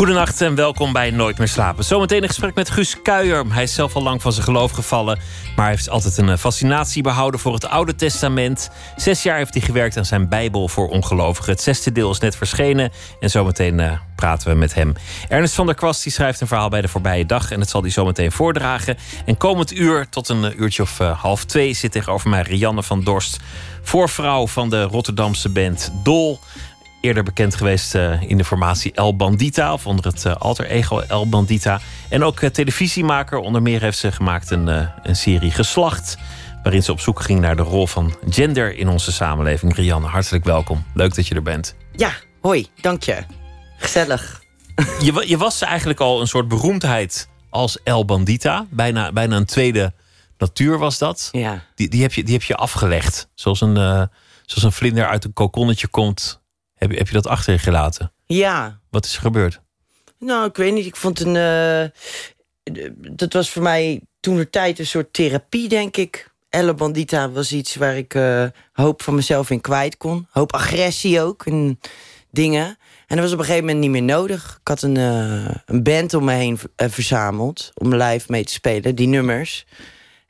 Goedenacht en welkom bij Nooit meer slapen. Zometeen een gesprek met Guus Kuijer. Hij is zelf al lang van zijn geloof gevallen, maar heeft altijd een eh, fascinatie behouden voor het Oude Testament. Zes jaar heeft hij gewerkt aan zijn Bijbel voor ongelovigen. Het zesde deel is net verschenen en zometeen uh, praten we met hem. Ernest van der Kwast die schrijft een verhaal bij de voorbije dag en het zal hij zometeen voordragen. En komend uur, tot een eh, uurtje of uh, half twee, zit tegenover mij Rianne van Dorst, voorvrouw van de Rotterdamse band Dol eerder bekend geweest uh, in de formatie El Bandita, of onder het uh, alter ego El Bandita. En ook uh, televisiemaker. Onder meer heeft ze gemaakt een, een serie Geslacht, waarin ze op zoek ging naar de rol van gender in onze samenleving. Rianne, hartelijk welkom. Leuk dat je er bent. Ja, hoi, dank je. Gezellig. Je, je was eigenlijk al een soort beroemdheid als El Bandita. Bijna, bijna een tweede natuur was dat. Ja. Die, die, heb, je, die heb je afgelegd. Zoals een, zoals een vlinder uit een kokonnetje komt heb je, heb je dat achter je gelaten? Ja. Wat is er gebeurd? Nou, ik weet niet. Ik vond een. Uh, dat was voor mij toen de tijd een soort therapie, denk ik. Elle Bandita was iets waar ik uh, hoop van mezelf in kwijt kon. Hoop agressie ook en dingen. En dat was op een gegeven moment niet meer nodig. Ik had een, uh, een band om me heen verzameld om live mee te spelen, die nummers.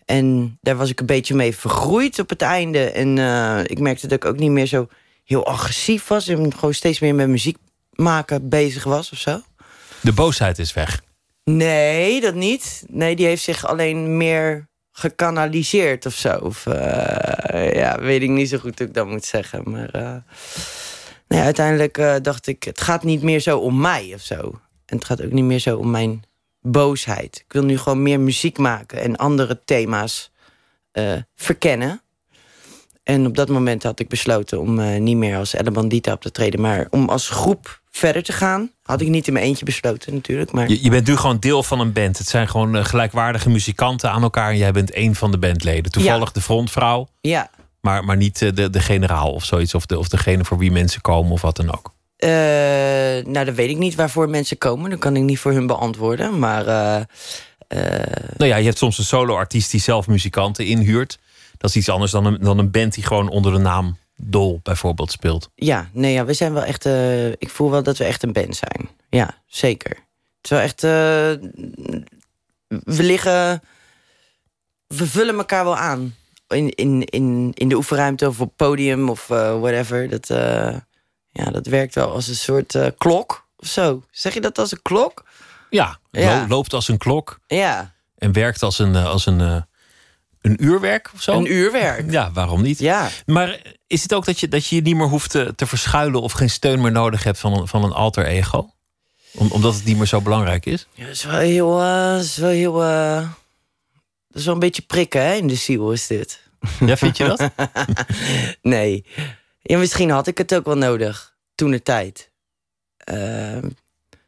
En daar was ik een beetje mee vergroeid op het einde. En ik merkte dat ik ook niet meer zo heel agressief was en gewoon steeds meer met muziek maken bezig was of zo. De boosheid is weg. Nee, dat niet. Nee, die heeft zich alleen meer gekanaliseerd of zo. Of, uh, ja, weet ik niet zo goed hoe ik dat moet zeggen. Maar uh, nee, uiteindelijk uh, dacht ik, het gaat niet meer zo om mij of zo. En het gaat ook niet meer zo om mijn boosheid. Ik wil nu gewoon meer muziek maken en andere thema's verkennen. En op dat moment had ik besloten om uh, niet meer als Elle Bandita op te treden... maar om als groep verder te gaan. Had ik niet in mijn eentje besloten natuurlijk. Maar... Je, je bent nu gewoon deel van een band. Het zijn gewoon uh, gelijkwaardige muzikanten aan elkaar... en jij bent één van de bandleden. Toevallig ja. de frontvrouw, ja. maar, maar niet uh, de, de generaal of zoiets... Of, de, of degene voor wie mensen komen of wat dan ook. nou, dan weet ik niet waarvoor mensen komen. Dat kan ik niet voor hun beantwoorden. Maar... nou ja, je hebt soms een solo-artiest die zelf muzikanten inhuurt... Dat is iets anders dan een, dan een band die gewoon onder de naam Dol bijvoorbeeld speelt. Ja, nee, ja, we zijn wel echt. Uh, ik voel wel dat we echt een band zijn. Ja, zeker. Het is wel echt. Uh, we liggen. We vullen elkaar wel aan. In, in, in, in de oefenruimte of op podium of uh, whatever. Dat, ja, dat werkt wel als een soort klok of zo. Zeg je dat als een klok? Ja, ja. loopt als een klok. Ja. En werkt als een. Als een een uurwerk of zo? Een uurwerk. Ja, waarom niet? Ja. Maar is het ook dat je, dat je je niet meer hoeft te, te verschuilen of geen steun meer nodig hebt van een, van een alter ego? Om, omdat het niet meer zo belangrijk is? Ja, dat is wel heel. Uh, dat is wel heel. Uh, dat is wel een beetje prikken hè, in de ziel, is dit. Ja, vind je dat? nee. Ja, misschien had ik het ook wel nodig toen de tijd. Uh,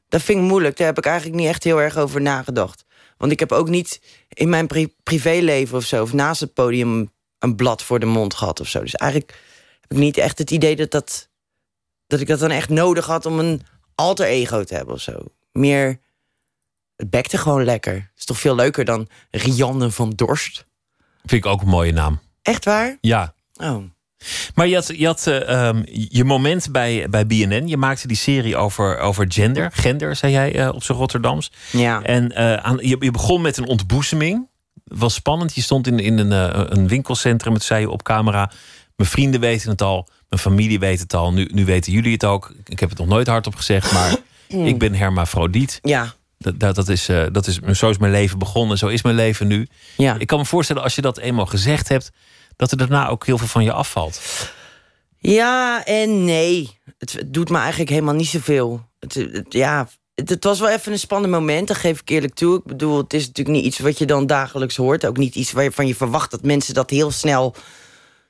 dat vind ik moeilijk. Daar heb ik eigenlijk niet echt heel erg over nagedacht. Want ik heb ook niet in mijn pri privéleven of zo... of naast het podium een blad voor de mond gehad of zo. Dus eigenlijk heb ik niet echt het idee dat, dat, dat ik dat dan echt nodig had... om een alter ego te hebben of zo. Meer, het bekte gewoon lekker. Het is toch veel leuker dan Rianne van Dorst? Vind ik ook een mooie naam. Echt waar? Ja. Oh. Maar je had, je, had uh, um, je moment bij, bij BNN. Je maakte die serie over, over gender. Gender, zei jij uh, op zijn Rotterdams. Ja. En uh, aan, je, je, begon met een ontboezeming. was spannend. Je stond in, in een, een winkelcentrum. Het zei je op camera. Mijn vrienden weten het al. Mijn familie weet het al. Nu, nu weten jullie het ook. Ik heb het nog nooit hardop gezegd. Maar ik ben hermafrodiet. Ja. Dat, dat, dat, is, dat is, zo is mijn leven begonnen. Zo is mijn leven nu. Ja. Ik kan me voorstellen als je dat eenmaal gezegd hebt dat er daarna ook heel veel van je afvalt. Ja en nee. Het, doet me eigenlijk helemaal niet zoveel. Het, ja, het, was wel even een spannend moment, dat geef ik eerlijk toe. Ik bedoel, het is natuurlijk niet iets wat je dan dagelijks hoort. Ook niet iets waarvan je verwacht dat mensen dat heel snel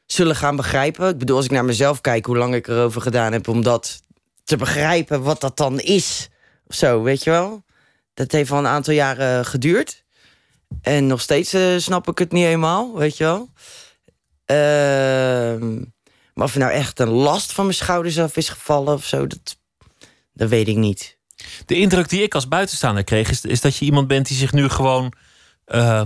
zullen gaan begrijpen. Ik bedoel, als ik naar mezelf kijk, hoe lang ik erover gedaan heb om dat te begrijpen, wat dat dan is. Of zo, weet je wel? Dat heeft al een aantal jaren geduurd. En nog steeds uh, snap ik het niet helemaal, weet je wel. Uh, maar of er nou echt een last van mijn schouders af is gevallen of zo, dat Dat weet ik niet. De indruk die ik als buitenstaander kreeg, is, is dat je iemand bent die zich nu gewoon uh,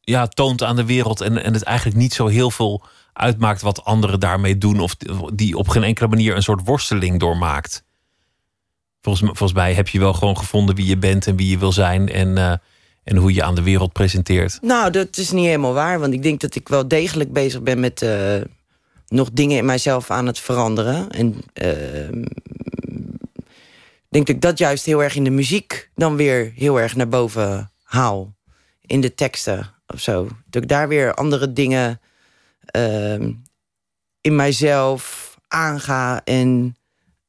ja, toont aan de wereld. En, en het eigenlijk niet zo heel veel uitmaakt wat anderen daarmee doen. Of die op geen enkele manier een soort worsteling doormaakt. Volgens, volgens mij heb je wel gewoon gevonden wie je bent en wie je wil zijn. En, uh, en hoe je aan de wereld presenteert. Nou, dat is niet helemaal waar. Want ik denk dat ik wel degelijk bezig ben met uh, nog dingen in mijzelf aan het veranderen. En uh, denk ik dat juist heel erg in de muziek dan weer heel erg naar boven haal. In de teksten of zo. Dat ik daar weer andere dingen uh, in mijzelf aanga en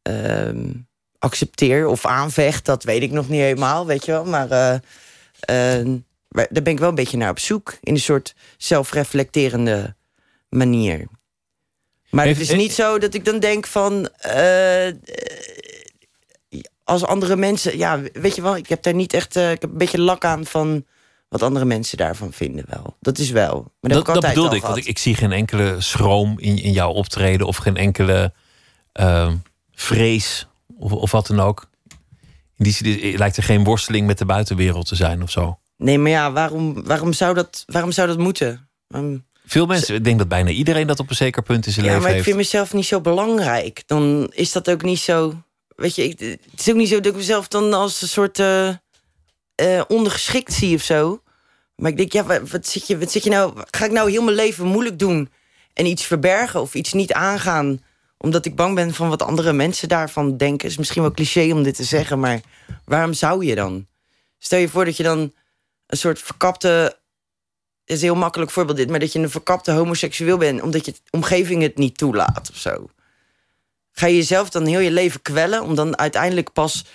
uh, accepteer of aanvecht. Dat weet ik nog niet helemaal, weet je wel. Maar uh, daar ben ik wel een beetje naar op zoek. In een soort zelfreflecterende manier. Maar het is niet zo dat ik dan denk van uh, als andere mensen, ja, weet je wel, ik heb daar niet echt, uh, ik heb een beetje lak aan van wat andere mensen daarvan vinden wel. Dat is wel. Maar dat, dat, dat bedoelde ik, want ik, ik, zie geen enkele schroom in, in jouw optreden of geen enkele uh, vrees of, of wat dan ook. In die zin lijkt er geen worsteling met de buitenwereld te zijn of zo. Nee, maar ja, waarom, waarom, zou, dat, waarom zou dat moeten? Um, Veel mensen, ik denk dat bijna iedereen dat op een zeker punt in zijn ja, leven heeft. Ja, maar ik vind mezelf niet zo belangrijk. Dan is dat ook niet zo weet je, ik, het is ook niet zo dat ik mezelf dan als een soort uh, uh, ondergeschikt zie of zo. Maar ik denk, ja, wat, zit je, wat zit je nou? Ga ik nou heel mijn leven moeilijk doen en iets verbergen of iets niet aangaan? Omdat ik bang ben van wat andere mensen daarvan denken. is misschien wel cliché om dit te zeggen, maar waarom zou je dan? Stel je voor dat je dan een soort verkapte. is een heel makkelijk voorbeeld dit, maar dat je een verkapte homoseksueel bent, omdat je omgeving het niet toelaat of zo ga je jezelf dan heel je leven kwellen... om dan uiteindelijk pas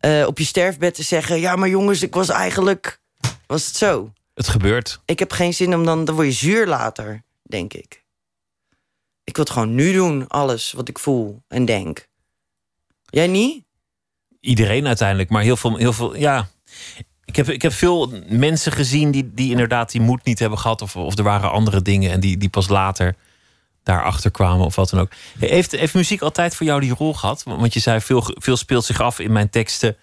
uh, op je sterfbed te zeggen... ja, maar jongens, ik was eigenlijk... Was het zo? Het gebeurt. Ik heb geen zin om dan... Dan word je zuur later, denk ik. Ik wil het gewoon nu doen, alles wat ik voel en denk. Jij niet? Iedereen uiteindelijk, maar heel veel... Heel veel ja. Ik heb, ik heb veel mensen gezien die, die inderdaad die moed niet hebben gehad... of, of er waren andere dingen en die, die pas later daarachter kwamen of wat dan ook. Heeft, heeft muziek altijd voor jou die rol gehad? Want je zei, veel, veel speelt zich af in mijn teksten,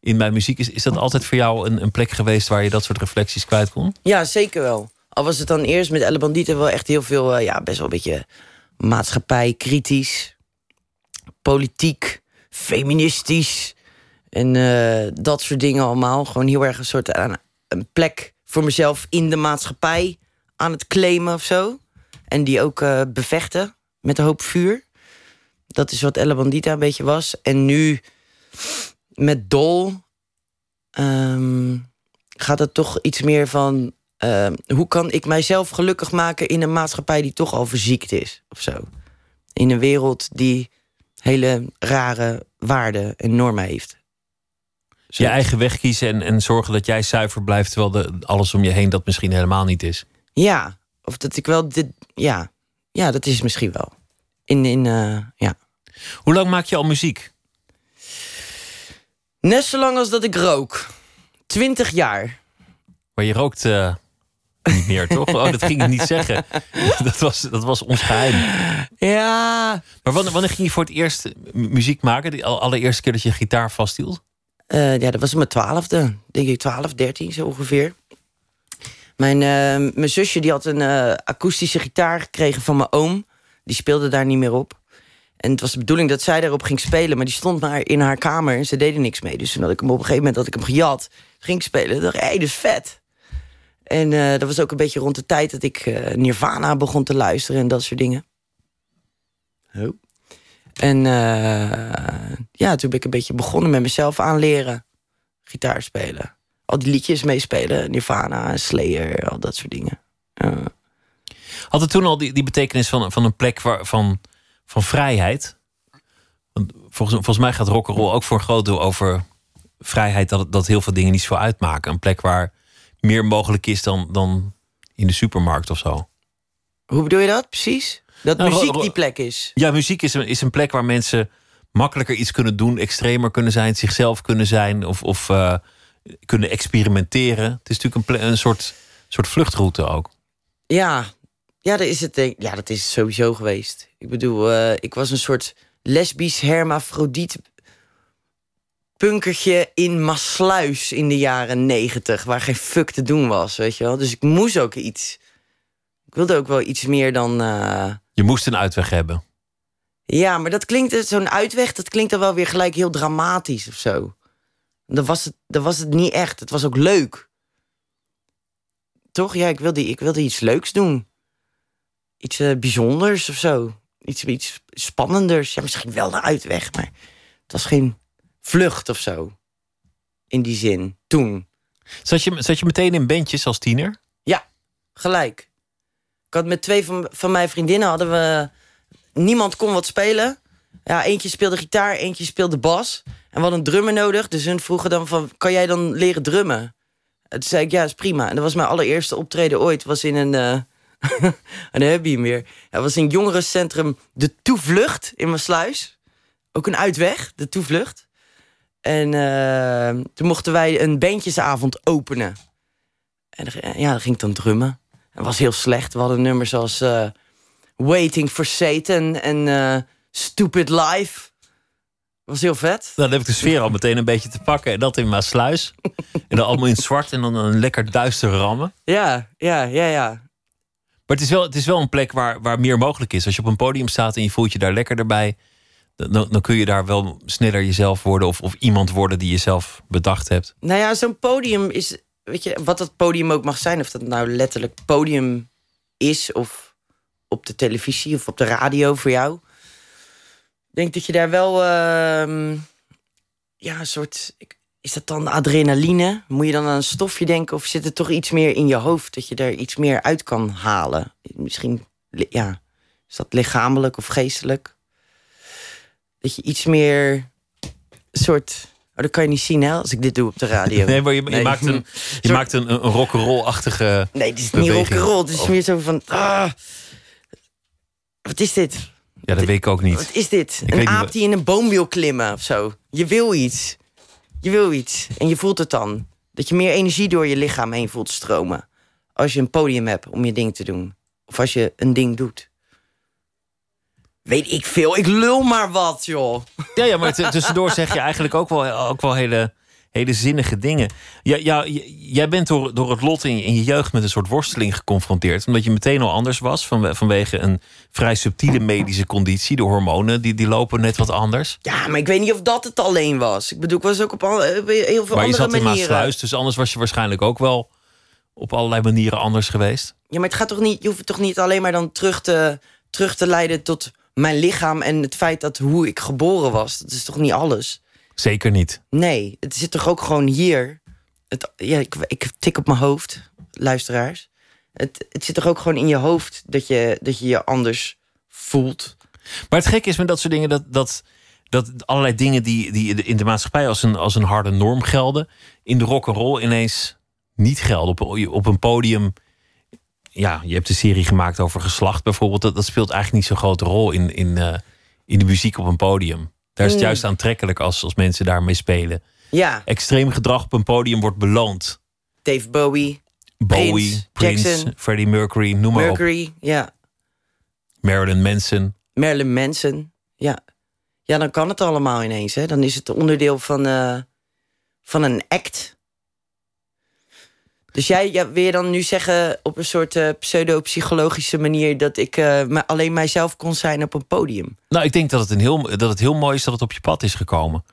in mijn muziek. Is, is dat altijd voor jou een, een plek geweest waar je dat soort reflecties kwijt kon? Ja, zeker wel. Al was het dan eerst met Elle Bandieten wel echt heel veel, uh, ja, best wel een beetje maatschappij, kritisch, politiek, feministisch en uh, dat soort dingen allemaal. Gewoon heel erg een soort uh, een plek voor mezelf in de maatschappij aan het claimen of zo. En die ook uh, bevechten met een hoop vuur. Dat is wat Elle Bandita een beetje was. En nu met Dol um, gaat het toch iets meer van... Uh, hoe kan ik mijzelf gelukkig maken in een maatschappij die toch al verziekt is? Of zo. In een wereld die hele rare waarden en normen heeft. Zo. Je eigen weg kiezen en, en zorgen dat jij zuiver blijft... terwijl de, alles om je heen dat misschien helemaal niet is. Ja, of dat ik wel dit. Ja, ja dat is misschien wel. In, in, uh, ja. Hoe lang maak je al muziek? Net zo lang als dat ik rook. Twintig jaar. Maar je rookt uh, niet meer, toch? Oh, dat ging ik niet zeggen. Dat was, dat was ons geheim. Ja. Maar wanneer, wanneer ging je voor het eerst muziek maken? De allereerste keer dat je gitaar vasthield? Uh, ja, dat was mijn twaalfde. Denk ik twaalf, dertien zo ongeveer. Mijn, uh, mijn zusje die had een uh, akoestische gitaar gekregen van mijn oom. Die speelde daar niet meer op. En het was de bedoeling dat zij daarop ging spelen... maar die stond maar in haar kamer en ze deden niks mee. Dus toen had ik hem op een gegeven moment dat ik hem gejat. Ging spelen. Ik dacht hé, hey, dat is vet. En uh, dat was ook een beetje rond de tijd dat ik Nirvana begon te luisteren... en dat soort dingen. Oh. En ja, toen ben ik een beetje begonnen met mezelf aanleren. Gitaar spelen al die liedjes meespelen. Nirvana, Slayer, al dat soort dingen. Had het toen al die, die betekenis van, van een plek waar, van, van vrijheid? Want volgens, volgens mij gaat rock'n'roll ook voor een groot deel over vrijheid... Dat, dat heel veel dingen niet zo uitmaken. Een plek waar meer mogelijk is dan, dan in de supermarkt of zo. Hoe bedoel je dat precies? Dat nou, muziek die plek is? Ja, muziek is een, is een plek waar mensen makkelijker iets kunnen doen... extremer kunnen zijn, zichzelf kunnen zijn... of, of uh, kunnen experimenteren. Het is natuurlijk een, een soort, soort vluchtroute ook. Ja, ja, dat is het. Ja, dat is sowieso geweest. Ik bedoel, uh, ik was een soort lesbisch hermafrodiet punkertje in Maasluis in de jaren negentig... waar geen fuck te doen was, weet je wel. Dus ik moest ook iets... Ik wilde ook wel iets meer dan... Uh... Je moest een uitweg hebben. Ja, maar dat klinkt, zo'n uitweg, dat klinkt dan wel weer gelijk heel dramatisch of zo. Dat was het, dat was het niet echt. Het was ook leuk. Toch? Ja, ik wilde, ik wilde iets leuks doen. Iets uh, bijzonders of zo. Iets, iets spannenders. Ja, misschien wel de uitweg, maar het was geen vlucht of zo. In die zin, toen. Zat je, zat je meteen in bandjes als tiener? Ja, gelijk. Ik had met twee van, van mijn vriendinnen hadden we niemand kon wat spelen. Ja, eentje speelde gitaar, eentje speelde bas. En we hadden een drummer nodig. Dus hun vroegen dan van, kan jij dan leren drummen? toen zei ik, ja, is prima. En dat was mijn allereerste optreden ooit. was in een... Uh, en heb je meer. Het was in jongerencentrum De Toevlucht in Maasluis. Ook een uitweg, De Toevlucht. En uh, toen mochten wij een bandjesavond openen. En ja, dan ging ik dan drummen. Het was heel slecht. We hadden nummers als... Uh, Waiting for Satan en uh, Stupid Life. Was heel vet. Dan heb ik de sfeer al meteen een beetje te pakken. En dat in Maasluis. en dan allemaal in het zwart en dan een lekker duister rammen. Ja, ja, ja, ja. Maar het is wel, het is wel een plek waar, waar meer mogelijk is. Als je op een podium staat en je voelt je daar lekker erbij... dan, dan kun je daar wel sneller jezelf worden... Of, of iemand worden die je zelf bedacht hebt. Nou ja, zo'n podium is... Weet je, wat dat podium ook mag zijn... of dat nou letterlijk podium is... of op de televisie of op de radio voor jou. Ik denk dat je daar wel uh, ja, een soort. Is dat dan adrenaline? Moet je dan aan een stofje denken of zit er toch iets meer in je hoofd dat je er iets meer uit kan halen? Misschien, ja, is dat lichamelijk of geestelijk? Dat je iets meer soort. Oh, dat kan je niet zien hè, als ik dit doe op de radio. Nee, maar je, je maakt een, je maakt een, een rock'n'roll-achtige. Nee, het is niet rock'n'roll. Het is meer zo van. Ah, wat is dit? Ja, dat weet ik ook niet. Wat is dit? een aap die in een boom wil klimmen of zo. Je wil iets. Je wil iets. En je voelt het dan. Dat je meer energie door je lichaam heen voelt stromen. Als je een podium hebt om je ding te doen. Of als je een ding doet. Weet ik veel. Ik lul maar wat, joh. Ja, ja maar tussendoor zeg je eigenlijk ook wel, ook wel hele hele zinnige dingen. Ja, ja, jij bent door, door het lot in, in je jeugd met een soort worsteling geconfronteerd. Omdat je meteen al anders was van, vanwege een vrij subtiele medische conditie. De hormonen die, die lopen net wat anders. Ja, maar ik weet niet of dat het alleen was. Ik bedoel, ik was ook op al, heel veel maar andere manieren. Maar je zat in Maasluis, dus anders was je waarschijnlijk ook wel op allerlei manieren anders geweest. Ja, maar het gaat toch niet, je hoeft het toch niet alleen maar dan terug te, terug te leiden tot mijn lichaam en het feit dat hoe ik geboren was. Dat is toch niet alles? Zeker niet. Nee, het zit toch ook gewoon hier. Het, ja, ik, ik tik op mijn hoofd, luisteraars. Het, het zit toch ook gewoon in je hoofd dat je dat je, je anders voelt. Maar het gekke is met dat soort dingen dat, dat, dat allerlei dingen die, die in de maatschappij als een, als een harde norm gelden, in de rock'n'roll ineens niet gelden. Op, op een podium. Ja, je hebt een serie gemaakt over geslacht bijvoorbeeld. Dat, dat speelt eigenlijk niet zo'n grote rol in, in, uh, in de muziek op een podium. Daar is het mm. juist aantrekkelijk als, als mensen daarmee spelen. Ja. Extreem gedrag op een podium wordt beloond. Dave Bowie. Bowie, Prince, Jackson, Freddie Mercury, noem maar Mercury, op. ja. Marilyn Manson. Marilyn Manson, ja. Ja, dan kan het allemaal ineens. Hè? Dan is het onderdeel van, uh, van een act. Dus jij ja, wil je dan nu zeggen op een soort uh, pseudo-psychologische manier dat ik uh, alleen mijzelf kon zijn op een podium? Nou, ik denk dat het, een heel, dat het heel mooi is dat het op je pad is gekomen.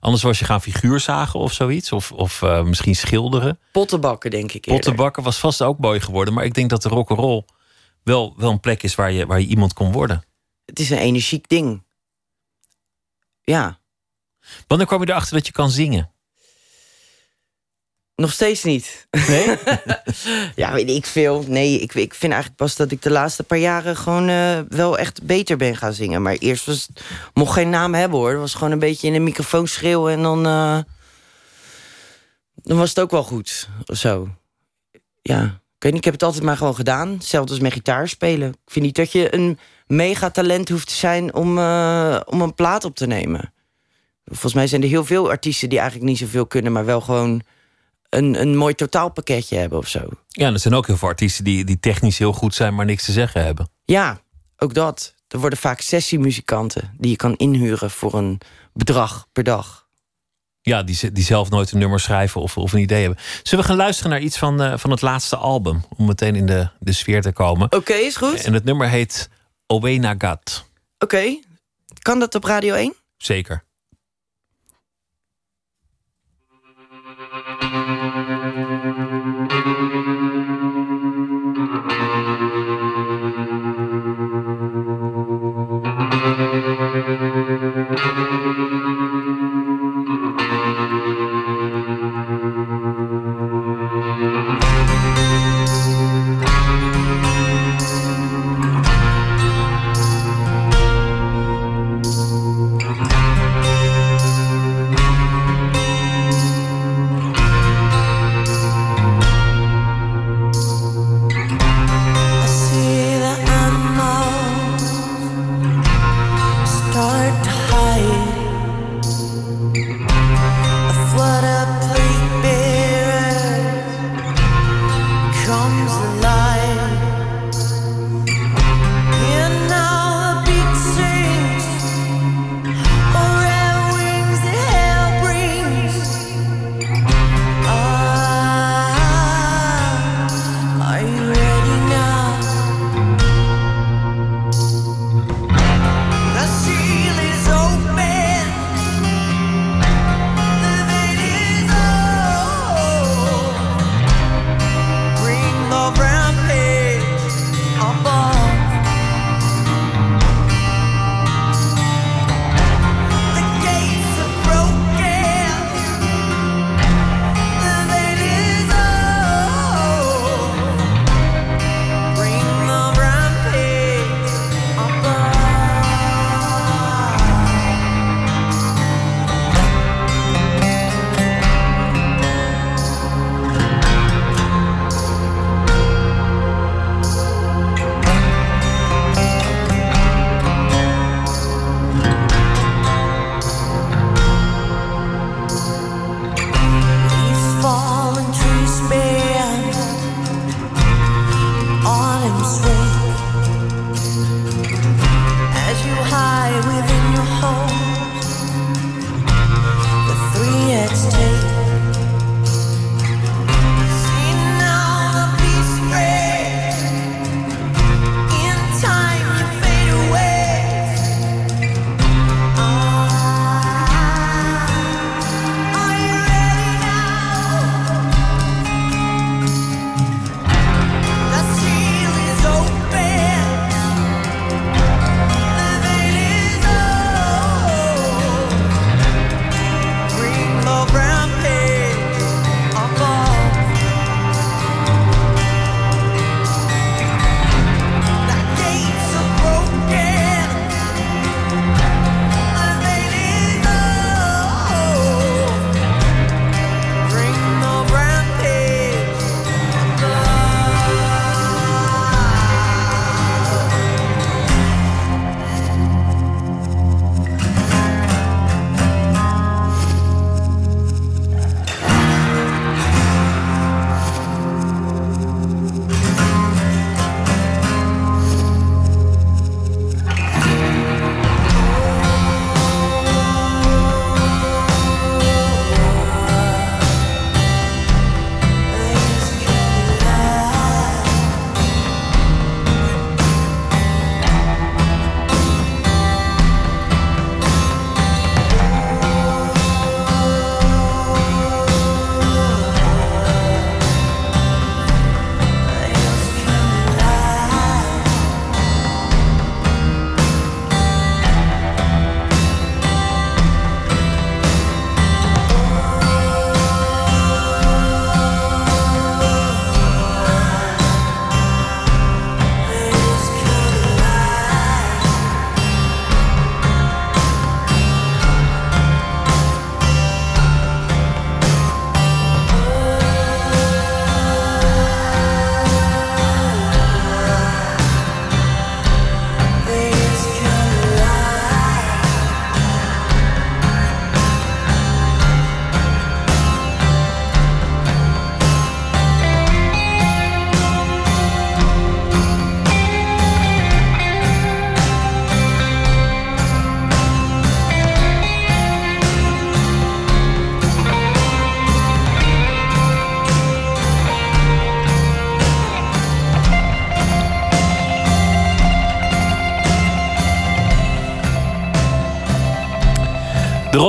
Anders was je gaan figuurzagen of zoiets. Of, of uh, misschien schilderen. Pottenbakken, denk ik. Eerder. Pottenbakken was vast ook mooi geworden. Maar ik denk dat de rock'n'roll wel, wel een plek is waar je, waar je iemand kon worden. Het is een energiek ding. Ja. Wanneer kwam je erachter dat je kan zingen? Nog steeds niet. Nee? ja, weet ik veel. Nee, ik, ik vind eigenlijk pas dat ik de laatste paar jaren gewoon uh, wel echt beter ben gaan zingen. Maar eerst was het, mocht geen naam hebben hoor. Het was gewoon een beetje in de microfoon schreeuwen en dan, uh, dan was het ook wel goed. Of zo. Ja, ik weet niet, ik heb het altijd maar gewoon gedaan. Hetzelfde als met gitaar spelen. Ik vind niet dat je een megatalent hoeft te zijn om, uh, om een plaat op te nemen. Volgens mij zijn er heel veel artiesten die eigenlijk niet zoveel kunnen, maar wel gewoon een, een mooi totaalpakketje hebben of zo. Ja, er zijn ook heel veel artiesten die, die technisch heel goed zijn, maar niks te zeggen hebben. Ja, ook dat. Er worden vaak sessiemuzikanten die je kan inhuren voor een bedrag per dag. ja, die, die zelf nooit een nummer schrijven of, of een idee hebben. Zullen we gaan luisteren naar iets van, uh, van het laatste album? Om meteen in de, de sfeer te komen. Oké, is goed. En het nummer heet Owe Nagat. Oké. Kan dat op Radio 1? Zeker.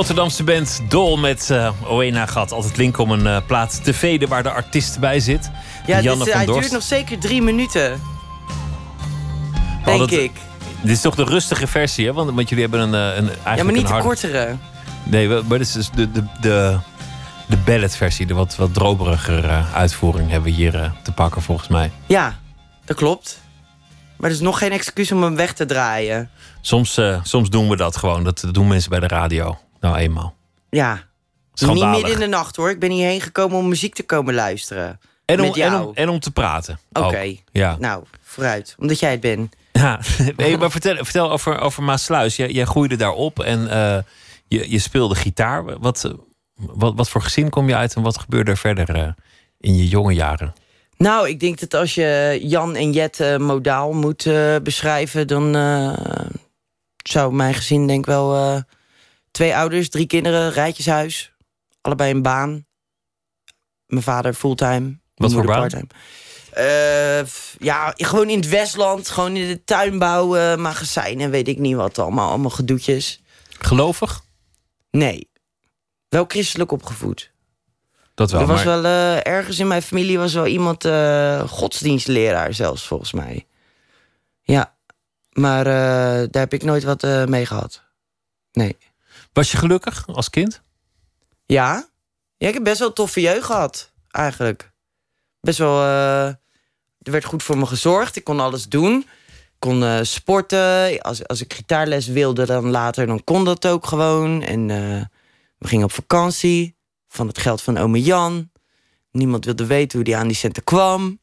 Rotterdamse band Dol met uh, Oena gaat altijd link om een uh, plaat te veden waar de artiest bij zit. Ja, Janne dit, van Dorst. duurt nog zeker drie minuten. Denk ik. Dit is toch de rustige versie, hè? Want, want jullie hebben een, een eigenlijk Ja, maar niet de kortere. Nee, maar dit is dus de, de, de, de ballet-versie. De wat, wat droberiger uitvoering hebben we hier te pakken, volgens mij. Ja, dat klopt. Maar er is nog geen excuus om hem weg te draaien. Soms, soms doen we dat gewoon. Dat doen mensen bij de radio. Nou, eenmaal. Ja. Niet midden in de nacht hoor. Ik ben hierheen gekomen om muziek te komen luisteren. En om, en om, en om te praten. Oké. Ja. Nou, vooruit. Omdat jij het bent. Ja, nee, maar vertel, vertel over, over Maasluis. Jij, jij groeide daar op en uh, je, je speelde gitaar. Wat, wat, wat voor gezin kom je uit en wat gebeurde er verder uh, in je jonge jaren? Nou, ik denk dat als je Jan en Jet uh, modaal moet beschrijven... dan zou mijn gezin denk ik wel Twee ouders, drie kinderen, rijtjeshuis. Allebei een baan. Mijn vader fulltime. Wat voor baan? Uh, ja, gewoon in het Westland. Gewoon in de tuinbouw, uh, magazijnen, weet ik niet wat allemaal. Allemaal gedoetjes. Gelovig? Nee. Wel christelijk opgevoed. Dat wel, Er was wel uh, ergens in mijn familie was wel iemand godsdienstleraar zelfs, volgens mij. Ja. Maar daar heb ik nooit wat mee gehad. Nee. Was je gelukkig als kind? Ja. ja ik heb best wel toffe jeugd gehad, eigenlijk. Best wel... Uh, er werd goed voor me gezorgd. Ik kon alles doen. Ik kon uh, sporten. Als, als ik gitaarles wilde dan later, dan kon dat ook gewoon. En uh, we gingen op vakantie. Van het geld van ome Jan. Niemand wilde weten hoe die aan die centen kwam.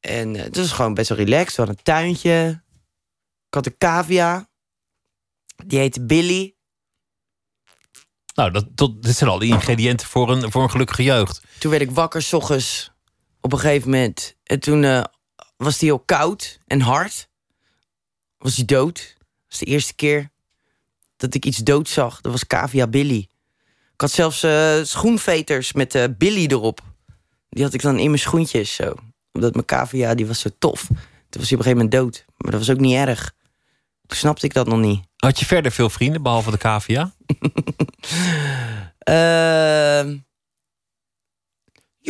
En het was gewoon best wel relaxed. We hadden een tuintje. Ik had een cavia. Die heette Billy. Nou, dat, dat, dit zijn al die ingrediënten voor een, voor een gelukkige jeugd. Toen werd ik wakker s ochtends op een gegeven moment. En toen uh, was hij heel koud en hard. Was hij dood. Dat was de eerste keer dat ik iets dood zag. Dat was cavia Billy. Ik had zelfs uh, schoenveters met uh, Billy erop. Die had ik dan in mijn schoentjes zo. Omdat mijn cavia, die was zo tof. Toen was hij op een gegeven moment dood. Maar dat was ook niet erg. Snapte ik dat nog niet. Had je verder veel vrienden, behalve de cavia? uh,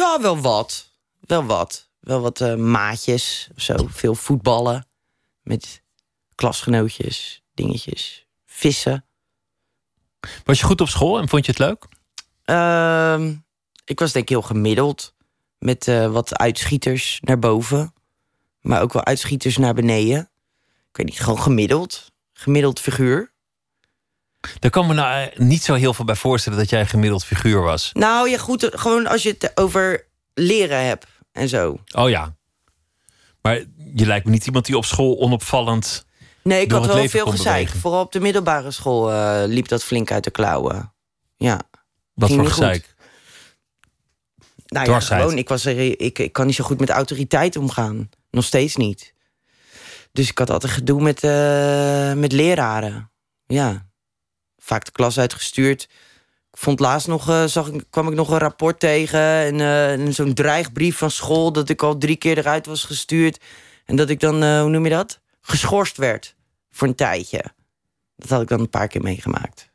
ja, wel wat. Wel wat. Wel wat uh, maatjes of zo. Veel voetballen. Met klasgenootjes, dingetjes. Vissen. Was je goed op school en vond je het leuk? Uh, ik was denk ik heel gemiddeld. Met uh, wat uitschieters naar boven. Maar ook wel uitschieters naar beneden. Ik weet niet, gewoon gemiddeld. Gemiddeld figuur. Daar kan me nou eh, niet zo heel veel bij voorstellen dat jij een gemiddeld figuur was. Nou ja, goed, gewoon als je het over leren hebt en zo. Oh ja. Maar je lijkt me niet iemand die op school onopvallend. Nee, ik had wel veel gezeik. Vooral op de middelbare school uh, liep dat flink uit de klauwen. Ja. Wat voor gezeik? Nou ja, gewoon, ik, was er, ik, ik kan niet zo goed met autoriteit omgaan. Nog steeds niet. Dus ik had altijd gedoe met, uh, met leraren. Ja vaak de klas uitgestuurd. Ik vond laatst nog, uh, zag, kwam ik nog een rapport tegen. En, uh, en zo'n dreigbrief van school dat ik al drie keer eruit was gestuurd. En dat ik dan, hoe noem je dat? Geschorst werd voor een tijdje. Dat had ik dan een paar keer meegemaakt.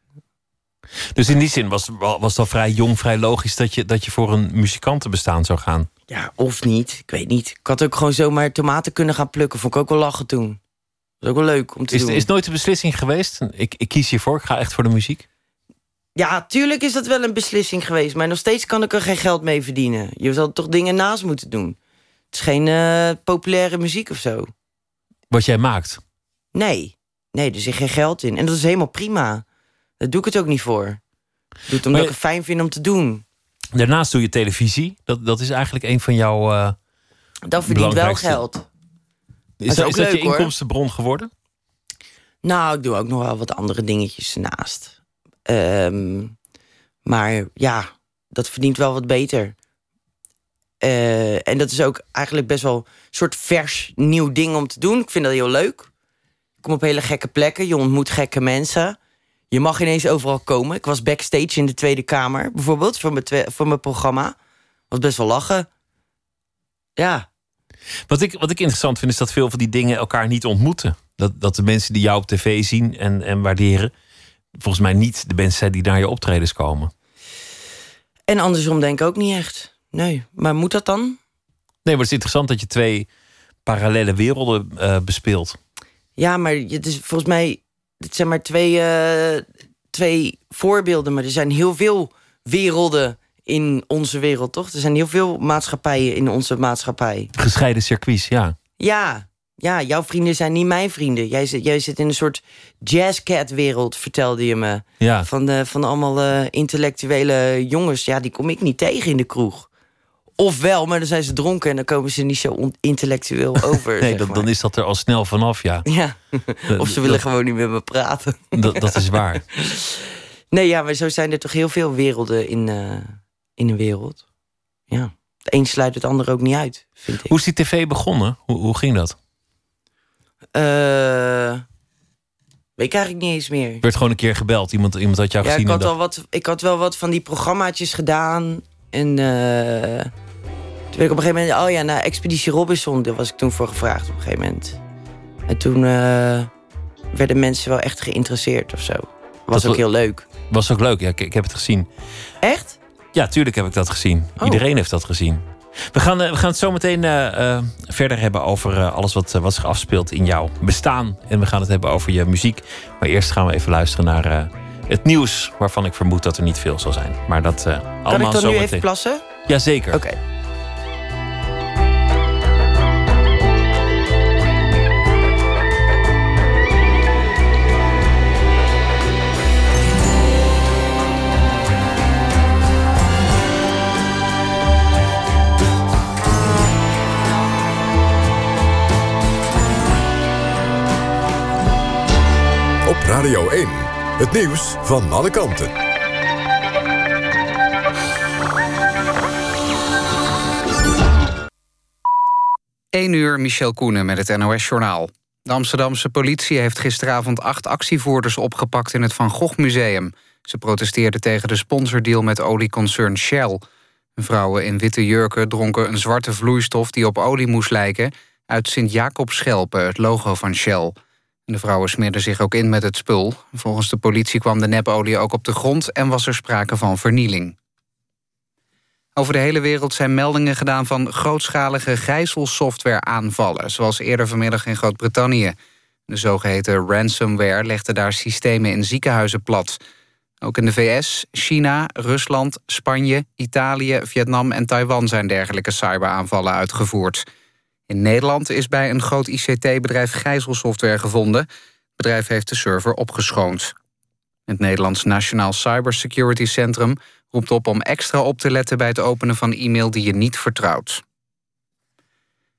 Dus in die zin was, was al vrij jong, vrij logisch dat je, dat je voor een muzikantenbestaan zou gaan? Ja, of niet. Ik weet niet. Ik had ook gewoon zomaar tomaten kunnen gaan plukken. Vond ik ook wel lachen toen. Dat is ook wel leuk om te is, doen. Is nooit een beslissing geweest? Ik, ik kies hiervoor, ik ga echt voor de muziek. Ja, tuurlijk is dat wel een beslissing geweest. Maar nog steeds kan ik er geen geld mee verdienen. Je zal toch dingen naast moeten doen. Het is geen uh, populaire muziek of zo. Wat jij maakt? Nee. Nee, er zit geen geld in. En dat is helemaal prima. Daar doe ik het ook niet voor. Ik doe het omdat je... ik het fijn vind om te doen. Daarnaast doe je televisie. Dat, dat is eigenlijk een van jouw. Uh, dat verdient wel geld. Is, dat, is dat je inkomstenbron geworden? Nou, ik doe ook nog wel wat andere dingetjes naast. Um, maar ja, dat verdient wel wat beter. Uh, en dat is ook eigenlijk best wel een soort vers nieuw ding om te doen. Ik vind dat heel leuk. Ik kom op hele gekke plekken. Je ontmoet gekke mensen. Je mag ineens overal komen. Ik was backstage in de Tweede Kamer, bijvoorbeeld, voor mijn, voor mijn programma. Was best wel lachen. Ja, wat ik, wat ik interessant vind, is dat veel van die dingen elkaar niet ontmoeten. Dat, dat de mensen die jou op tv zien en, en waarderen, volgens mij niet de bands zijn die naar je optredens komen. En andersom denk ik ook niet echt. Nee, maar moet dat dan? Nee, maar het is interessant dat je twee parallele werelden uh, bespeelt. Ja, maar het is volgens mij... Het zijn maar twee, uh, twee voorbeelden. Maar er zijn heel veel werelden in onze wereld, toch? Er zijn heel veel maatschappijen in onze maatschappij. Gescheiden circuits, ja. Ja, ja, jouw vrienden zijn niet mijn vrienden. Jij zit, jij zit in een soort jazzcat-wereld, vertelde je me. Ja. Van, de, van allemaal uh, intellectuele jongens. Ja, die kom ik niet tegen in de kroeg. Of wel, maar dan zijn ze dronken en dan komen ze niet zo intellectueel over. nee, dan, dan, is dat er al snel vanaf, ja. Ja, of ze willen gewoon niet met me praten. dat, dat is waar. Nee, ja, maar zo zijn er toch heel veel werelden in, uh, in een wereld. Ja, het een sluit het ander ook niet uit, vind ik. Hoe is die tv begonnen? Hoe, hoe ging dat? Uh, weet ik eigenlijk niet eens meer. Je werd gewoon een keer gebeld. Iemand, iemand had jou ja, gezien. Ik had, al wat, ik had wel wat van die programmaatjes gedaan. En uh, toen ik op een gegeven moment... Oh ja, naar Expeditie Robinson. Daar was ik toen voor gevraagd op een gegeven moment. En toen uh, werden mensen wel echt geïnteresseerd of zo. Was dat ook heel leuk. Was ook leuk, ja. Ik, ik heb het gezien. Echt? Ja, tuurlijk heb ik dat gezien. Oh. Iedereen heeft dat gezien. We gaan, we gaan het zo meteen uh, verder hebben over uh, alles wat, wat zich afspeelt in jouw bestaan. En we gaan het hebben over je muziek. Maar eerst gaan we even luisteren naar het nieuws, waarvan ik vermoed dat er niet veel zal zijn. Maar dat kan allemaal ik dan zo nu meteen. even plassen? Jazeker. Oké. Okay. Radio 1. Het nieuws van alle kanten. 1 uur, Michel Koenen met het NOS-journaal. De Amsterdamse politie heeft gisteravond acht actievoerders opgepakt... in het Van Gogh Museum. Ze protesteerden tegen de sponsordeal met olieconcern Shell. Vrouwen in witte jurken dronken een zwarte vloeistof... die op olie moest lijken, uit Sint-Jacobs-Schelpen, het logo van Shell... De vrouwen smeerden zich ook in met het spul. Volgens de politie kwam de nepolie ook op de grond... en was er sprake van vernieling. Over de hele wereld zijn meldingen gedaan van grootschalige gijzelsoftware-aanvallen... zoals eerder vanmiddag in Groot-Brittannië. De zogeheten ransomware legde daar systemen in ziekenhuizen plat. Ook in de VS, China, Rusland, Spanje, Italië, Vietnam en Taiwan... zijn dergelijke cyberaanvallen uitgevoerd... In Nederland is bij een groot ICT-bedrijf gijzelsoftware gevonden. Het bedrijf heeft de server opgeschoond. Het Nederlands Nationaal Cybersecurity Centrum roept op om extra op te letten bij het openen van e-mail die je niet vertrouwt.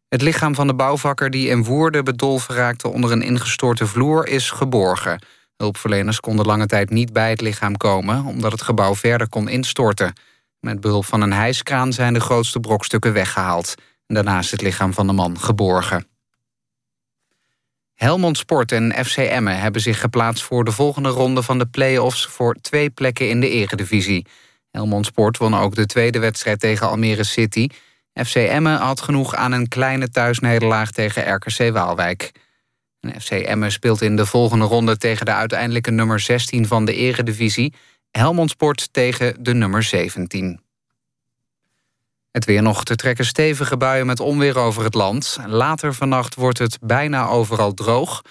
Het lichaam van de bouwvakker die in Woerden bedolven raakte onder een ingestorte vloer is geborgen. Hulpverleners konden lange tijd niet bij het lichaam komen omdat het gebouw verder kon instorten. Met behulp van een hijskraan zijn de grootste brokstukken weggehaald. Daarna is het lichaam van de man geborgen. Helmond Sport en FC Emmen hebben zich geplaatst voor de volgende ronde van de play-offs voor twee plekken in de eredivisie. Helmond Sport won ook de tweede wedstrijd tegen Almere City. FC Emmen had genoeg aan een kleine thuisnederlaag tegen RKC Waalwijk. En FC Emmen speelt in de volgende ronde tegen de uiteindelijke nummer 16 van de eredivisie. Helmond Sport tegen de nummer 17. Het weer nog te trekken stevige buien met onweer over het land. Later vannacht wordt het bijna overal droog.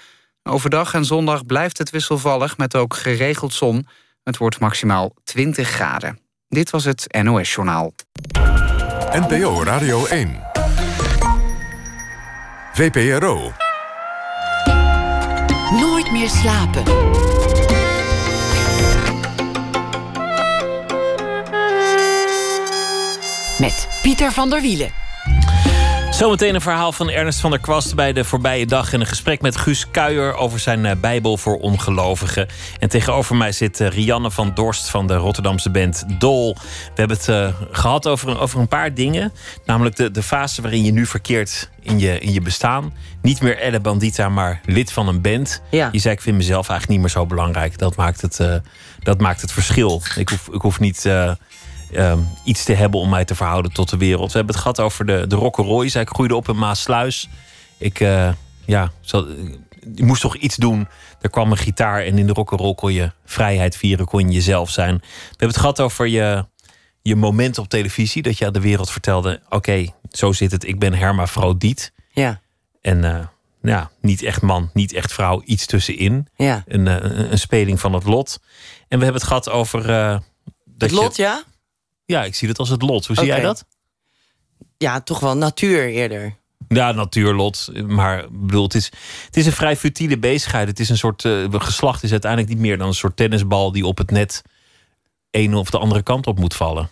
Overdag en zondag blijft het wisselvallig met ook geregeld zon. Het wordt maximaal 20 graden. Dit was het NOS Journaal. NPO Radio 1. VPRO. Nooit meer slapen. Met Pieter van der Wielen. Zometeen een verhaal van Ernest van der Kwast bij de voorbije dag. En een gesprek met Guus Kuijer over zijn eh, Bijbel voor ongelovigen. En tegenover mij zit eh, Rianne van Dorst van de Rotterdamse band Dol. We hebben het uh, gehad over, over een paar dingen. Namelijk de, de fase waarin je nu verkeert in je, in je bestaan. Niet meer Elle Bandita, maar lid van een band. Ja. Je zei, ik vind mezelf eigenlijk niet meer zo belangrijk. Dat maakt het, uh, dat maakt het verschil. Ik hoef, ik hoef niet... Uh, um, iets te hebben om mij te verhouden tot de wereld. We hebben het gehad over de, de Rock'n'Roy. Zij groeide op in Maasluis. Ik, uh, ja, je moest toch iets doen. Er kwam een gitaar en in de rock'n'roll kon je vrijheid vieren, kon je jezelf zijn. We hebben het gehad over je, je moment op televisie. Dat je aan de wereld vertelde: oké, zo zit het. Ik ben hermafrodiet. Ja. En uh, ja, niet echt man, niet echt vrouw, iets tussenin. Ja. Een, een, een speling van het lot. En we hebben het gehad over. Uh, het lot, ja? Ja, ik zie het als het lot. Hoe zie jij dat? Ja, toch wel natuur eerder. Ja, natuurlot. Maar bedoel, het, is, het is een vrij futiele bezigheid. Het is een soort. Uh, geslacht is uiteindelijk niet meer dan een soort tennisbal die op het net een of de andere kant op moet vallen.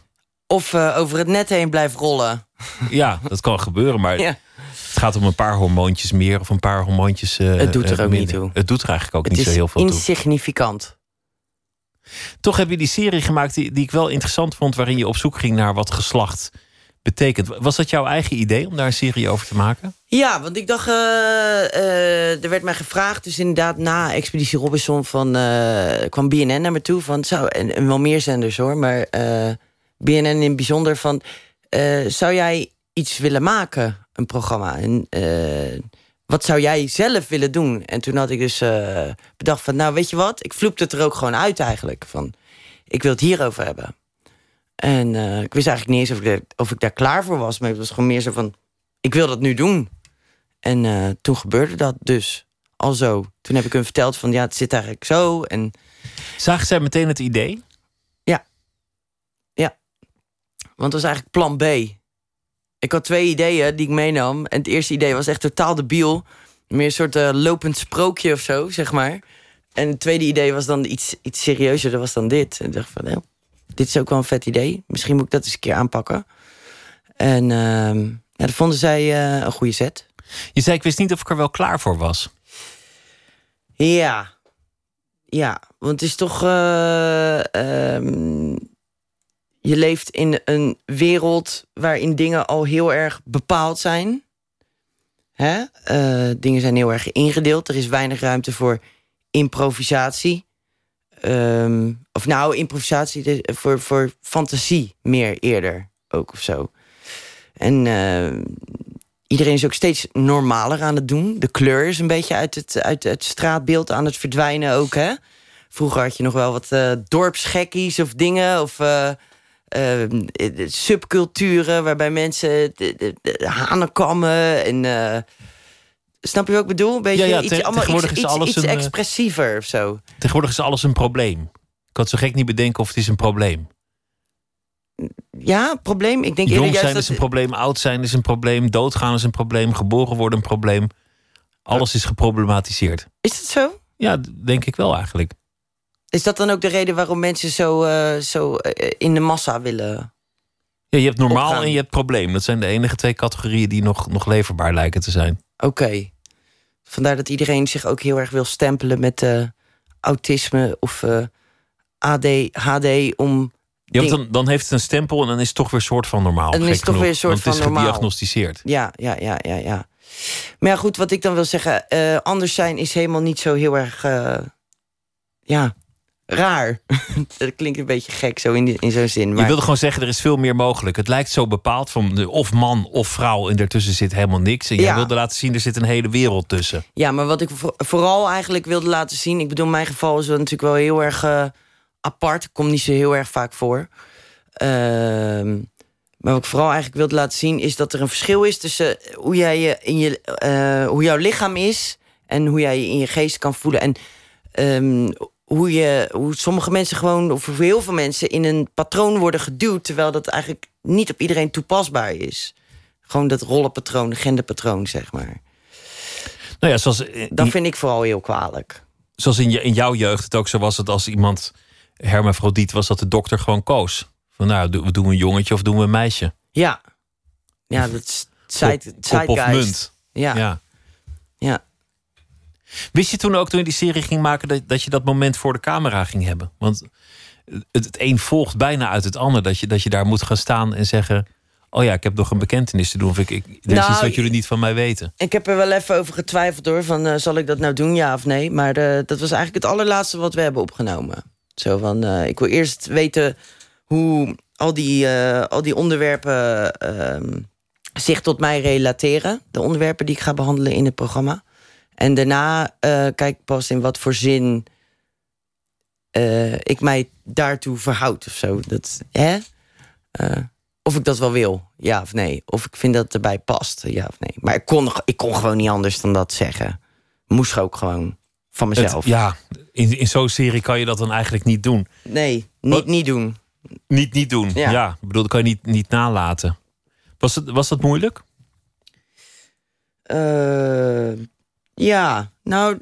Of uh, over het net heen blijft rollen. Ja, dat kan gebeuren, maar ja. het gaat om een paar hormoontjes meer of een paar hormoontjes. Uh, het doet er ook minder. niet toe. Het doet er eigenlijk ook het niet zo heel veel toe. Insignificant. Toch heb je die serie gemaakt die, die ik wel interessant vond, waarin je op zoek ging naar wat geslacht betekent. Was dat jouw eigen idee om daar een serie over te maken? Ja, want ik dacht, uh, uh, er werd mij gevraagd, dus inderdaad na Expeditie Robinson van, uh, kwam BNN naar me toe van, en wel meer zenders hoor, maar BNN in het bijzonder van, zou jij iets willen maken, een programma? En wat zou jij zelf willen doen? En toen had ik dus bedacht van, nou weet je wat, ik vloepte het er ook gewoon uit eigenlijk, van, ik wil het hierover hebben. En uh, ik wist eigenlijk niet eens of ik, of ik daar klaar voor was. Maar het was gewoon meer zo van, ik wil dat nu doen. En uh, toen gebeurde dat dus al zo. Toen heb ik hem verteld van, ja, het zit eigenlijk zo. En... Zagen zij meteen het idee? Ja. Ja. Want het was eigenlijk plan B. Ik had twee ideeën die ik meenam. En het eerste idee was echt totaal debiel. Meer een soort uh, lopend sprookje of zo, zeg maar. En het tweede idee was dan iets, iets serieuzer. Dat was dan dit. En ik dacht van, nou, dit is ook wel een vet idee. Misschien moet ik dat eens een keer aanpakken. En uh, ja, dat vonden zij uh, een goede set. Je zei, ik wist niet of ik er wel klaar voor was. Ja. Ja, want het is toch... Uh, je leeft in een wereld waarin dingen al heel erg bepaald zijn. Hè? Uh, dingen zijn heel erg ingedeeld. Er is weinig ruimte voor improvisatie. Um, of nou, improvisatie voor, voor fantasie meer eerder ook of zo. En uh, iedereen is ook steeds normaler aan het doen. De kleur is een beetje uit het, uit het straatbeeld aan het verdwijnen ook. Hè? Vroeger had je nog wel wat uh, dorpsgekkies of dingen. Of uh, subculturen waarbij mensen hanen kammen en... Snap je wat ik bedoel? Een beetje ja, ja, iets, allemaal iets, iets, iets een, expressiever of zo. Tegenwoordig is alles een probleem. Ik kan het zo gek niet bedenken of het is een probleem. Ja, probleem. Ik denk Jong zijn dat... is een probleem, oud zijn is een probleem, doodgaan is een probleem, geboren worden een probleem. Alles is geproblematiseerd. Is dat zo? Ja, denk ik wel eigenlijk. Is dat dan ook de reden waarom mensen zo, uh, zo uh, in de massa willen? Ja, je hebt normaal opgaan? en je hebt probleem. Dat zijn de enige twee categorieën die nog, nog leverbaar lijken te zijn. Oké. Okay. Vandaar dat iedereen zich ook heel erg wil stempelen met uh, autisme of ADHD om. Ja, want dan, dan heeft het een stempel en dan is het toch weer een soort van normaal. En dan is het toch weer een soort van normaal. het is gediagnosticeerd. Ja, ja, ja, ja, ja. Maar ja, goed, wat ik dan wil zeggen, uh, anders zijn is helemaal niet zo heel erg. ja, raar. dat klinkt een beetje gek zo in, in zo'n zin. Maar... Je wilde gewoon zeggen, er is veel meer mogelijk. Het lijkt zo bepaald van de, of man of vrouw en daartussen zit helemaal niks. En jij Ja. wilde laten zien, er zit een hele wereld tussen. Ja, maar wat ik vo- vooral eigenlijk wilde laten zien... ik bedoel, mijn geval is natuurlijk wel heel erg eh, apart. Komt niet zo heel erg vaak voor. Ehm, maar wat ik vooral eigenlijk wilde laten zien... is dat er een verschil is tussen hoe, jij je in je, eh, hoe jouw lichaam is... en hoe jij je in je geest kan voelen. En ehm, hoe, je, hoe sommige mensen gewoon, of hoe heel veel mensen... in een patroon worden geduwd... terwijl dat eigenlijk niet op iedereen toepasbaar is. Gewoon dat rollenpatroon, genderpatroon, zeg maar. Nou ja, zoals, in, Dat vind ik vooral heel kwalijk. zoals in, je, in jouw jeugd het ook zo was... dat als iemand hermafrodiet was, dat de dokter gewoon koos. Van nou, do- doen we een jongetje of doen we een meisje? Ja. Ja, dat is zeitgeist. munt. Ja. Ja. Ja. Wist je toen ook, toen je die serie ging maken... Dat, dat je dat moment voor de camera ging hebben? Want het, het een volgt bijna uit het ander. Dat je, dat je daar moet gaan staan en zeggen... oh ja, ik heb nog een bekentenis te doen. Of ik, ik, er is Nou, iets wat jullie niet van mij weten. Ik heb er wel even over getwijfeld hoor. Van, eh, zal ik dat nou doen, ja of nee? Maar eh, dat was eigenlijk het allerlaatste wat we hebben opgenomen. Zo van, eh, ik wil eerst weten hoe al die, al die onderwerpen ehm, zich tot mij relateren. De onderwerpen die ik ga behandelen in het programma. En daarna eh, kijk ik pas in wat voor zin eh, ik mij daartoe verhoud of zo. Dat, hè? Eh, of ik dat wel wil, ja of nee. Of ik vind dat het erbij past, ja of nee. Maar ik kon, ik kon gewoon niet anders dan dat zeggen. Moest ook gewoon van mezelf. Het- ja, in, in zo'n serie kan je dat dan eigenlijk niet doen. Nee, niet, Wat- niet doen. Niet, niet doen. Ja. Ja. ik bedoel, dat kan je niet, niet nalaten. Was, het, was dat moeilijk? Eh, ja, nou,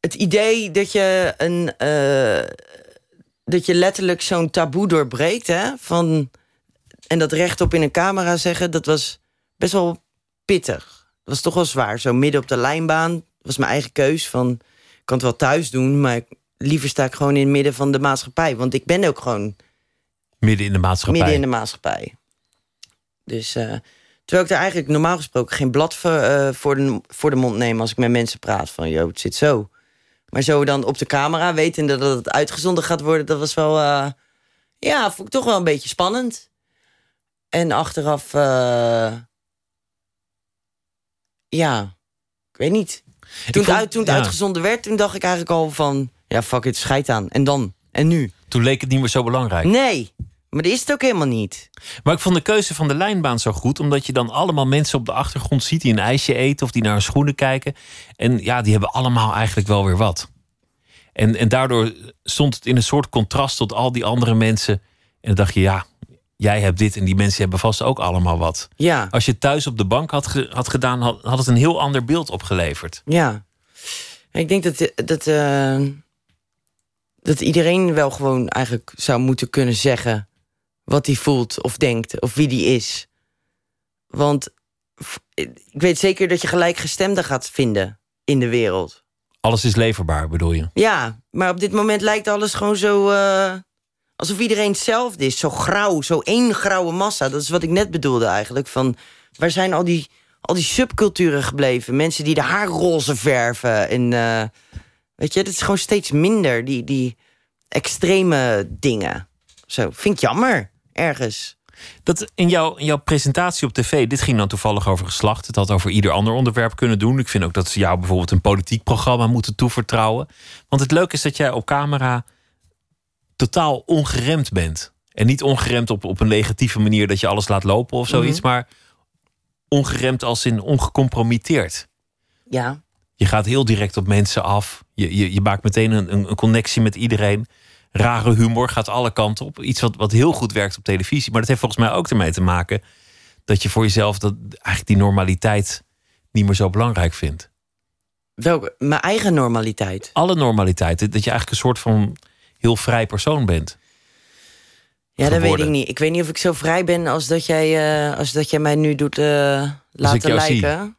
het idee dat je een. eh, dat je letterlijk zo'n taboe doorbreekt, hè? Van, en dat rechtop in een camera zeggen, dat was best wel pittig. Dat was toch wel zwaar. Zo midden op de lijnbaan. Was mijn eigen keus. Van, ik kan het wel thuis doen, maar ik- liever sta ik gewoon in het midden van de maatschappij. Want ik ben ook gewoon Midden in de maatschappij. midden in de maatschappij. Dus eh, terwijl ik daar eigenlijk normaal gesproken geen blad voor, eh, voor, de, voor de mond neem als ik met mensen praat. Van, joh, het zit zo. Maar zo dan op de camera, wetende dat het uitgezonden gaat worden, dat was wel, eh, ja, vond ik toch wel een beetje spannend. En achteraf, eh, ja, ik weet niet. Toen, vond- het, uit, toen het ja. uitgezonden werd, toen dacht ik eigenlijk al van, ja, fuck it, scheid aan. En dan? En nu? Toen leek het niet meer zo belangrijk. Nee, maar dat is het ook helemaal niet. Maar ik vond de keuze van de lijnbaan zo goed, omdat je dan allemaal mensen op de achtergrond ziet die een ijsje eten of die naar hun schoenen kijken. En ja, die hebben allemaal eigenlijk wel weer wat. En, en daardoor stond het in een soort contrast tot al die andere mensen. En dan dacht je, ja, jij hebt dit en die mensen hebben vast ook allemaal wat. Ja. Als je het thuis op de bank had, ge- had gedaan, had, had het een heel ander beeld opgeleverd. Ja. Ik denk dat, dat, eh, dat iedereen wel gewoon eigenlijk zou moeten kunnen zeggen wat hij voelt of denkt of wie die is. Want ik weet zeker dat je gelijkgestemden gaat vinden in de wereld. Alles is leverbaar, bedoel je? Ja, maar op dit moment lijkt alles gewoon zo. eh, alsof iedereen hetzelfde is. Zo grauw, zo één grauwe massa. Dat is wat ik net bedoelde eigenlijk. Van waar zijn al die, al die subculturen gebleven? Mensen die de haar roze verven. En eh, weet je, dat is gewoon steeds minder. Die, die extreme dingen. Zo, vind ik jammer. Ergens. Dat in, jouw in jouw presentatie op tv, dit ging dan toevallig over geslacht. Het had over ieder ander onderwerp kunnen doen. Ik vind ook dat ze jou bijvoorbeeld een politiek programma moeten toevertrouwen. Want het leuke is dat jij op camera totaal ongeremd bent. En niet ongeremd op, op een negatieve manier dat je alles laat lopen of zoiets, maar ongeremd als in ongecompromitteerd. Ja. Je gaat heel direct op mensen af. Je, je, je maakt meteen een, een, een connectie met iedereen. Rare humor gaat alle kanten op. Iets wat, wat heel goed werkt op televisie. Maar dat heeft volgens mij ook ermee te maken dat je voor jezelf dat, eigenlijk die normaliteit niet meer zo belangrijk vindt. Welke? Mijn eigen normaliteit. Alle normaliteit. Dat je eigenlijk een soort van heel vrij persoon bent. Ja, dat weet ik niet. Ik weet niet of ik zo vrij ben als dat jij, eh, als dat jij mij nu doet eh, laten lijken.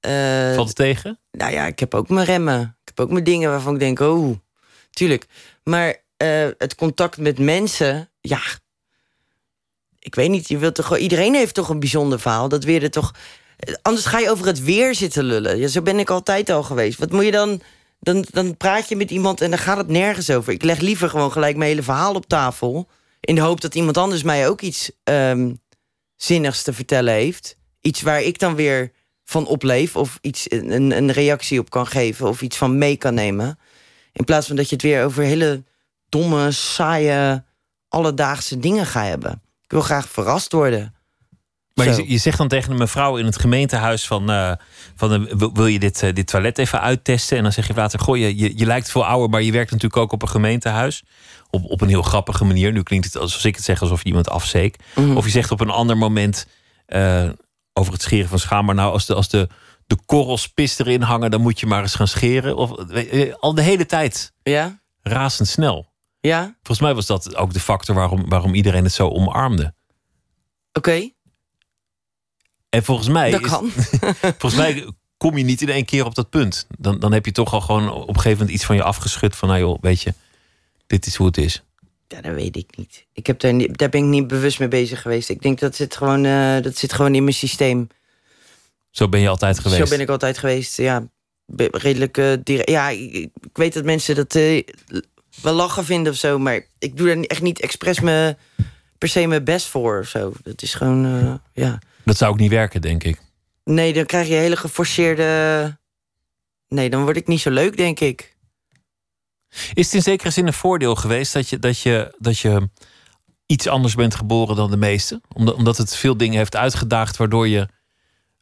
Eh, Valt het tegen? nou ja, ik heb ook mijn remmen. Ik heb ook mijn dingen waarvan ik denk, oh, tuurlijk. Maar eh, het contact met mensen, ja. Ik weet niet, je wilt toch iedereen heeft toch een bijzonder verhaal. Dat weer er toch. Anders ga je over het weer zitten lullen. Ja, zo ben ik altijd al geweest. Wat moet je dan. Dan, dan praat je met iemand en dan gaat het nergens over. Ik leg liever gewoon gelijk mijn hele verhaal op tafel. In de hoop dat iemand anders mij ook iets ehm, zinnigs te vertellen heeft. Iets waar ik dan weer van opleef. Of iets, een, een reactie op kan geven. Of iets van mee kan nemen. In plaats van dat je het weer over hele domme, saaie, alledaagse dingen gaat hebben. Ik wil graag verrast worden. Maar je, je zegt dan tegen een mevrouw in het gemeentehuis van, eh, van eh, wil- je dit, eh, dit toilet even uittesten? En dan zeg je later, goh, je, je, je lijkt veel ouder, maar je werkt natuurlijk ook op een gemeentehuis. Op, op een heel grappige manier. Nu klinkt het alsof ik het zeg, alsof je iemand afzeek. Mhm. Of je zegt op een ander moment over het scheren van schaam. Maar nou, als de, als de, de korrels pis erin hangen, dan moet je maar eens gaan scheren. Of, al de hele tijd Ja? razendsnel. Ja? Volgens mij was dat ook de factor waarom, waarom iedereen het zo omarmde. Oké, En volgens mij, dat is, kan. volgens mij kom je niet in één keer op dat punt. Dan, dan heb je toch al gewoon op een gegeven moment iets van je afgeschud. Van nou joh, weet je, dit is hoe het is. Ja, dat weet ik niet. Ik heb daar, daar ben ik niet bewust mee bezig geweest. Ik denk dat zit gewoon, eh, dat zit gewoon in mijn systeem. Zo ben je altijd geweest. Zo ben ik altijd geweest. Ja, be- redelijk eh, direct. Ja, ik, ik weet dat mensen dat eh, wel lachen vinden of zo. Maar ik doe er echt niet expres me, per se mijn best voor of zo. Dat is gewoon, eh, ja. Dat zou ook niet werken, denk ik. Nee, dan krijg je hele geforceerde Nee, dan word ik niet zo leuk, denk ik. Is het in zekere zin een voordeel geweest dat je, dat je, dat je iets anders bent geboren dan de meesten? Omdat, omdat het veel dingen heeft uitgedaagd, waardoor je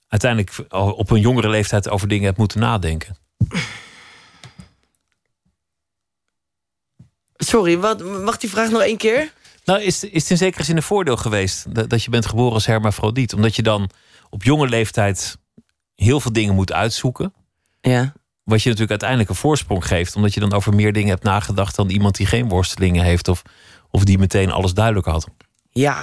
uiteindelijk op een jongere leeftijd over dingen hebt moeten nadenken. Sorry, wat, mag die vraag nog één keer? Nou, is, is het in zekere zin een voordeel geweest dat, dat je bent geboren als hermafrodiet? Omdat je dan op jonge leeftijd heel veel dingen moet uitzoeken. Ja. Wat je natuurlijk uiteindelijk een voorsprong geeft, omdat je dan over meer dingen hebt nagedacht dan iemand die geen worstelingen heeft of, of die meteen alles duidelijk had. Ja.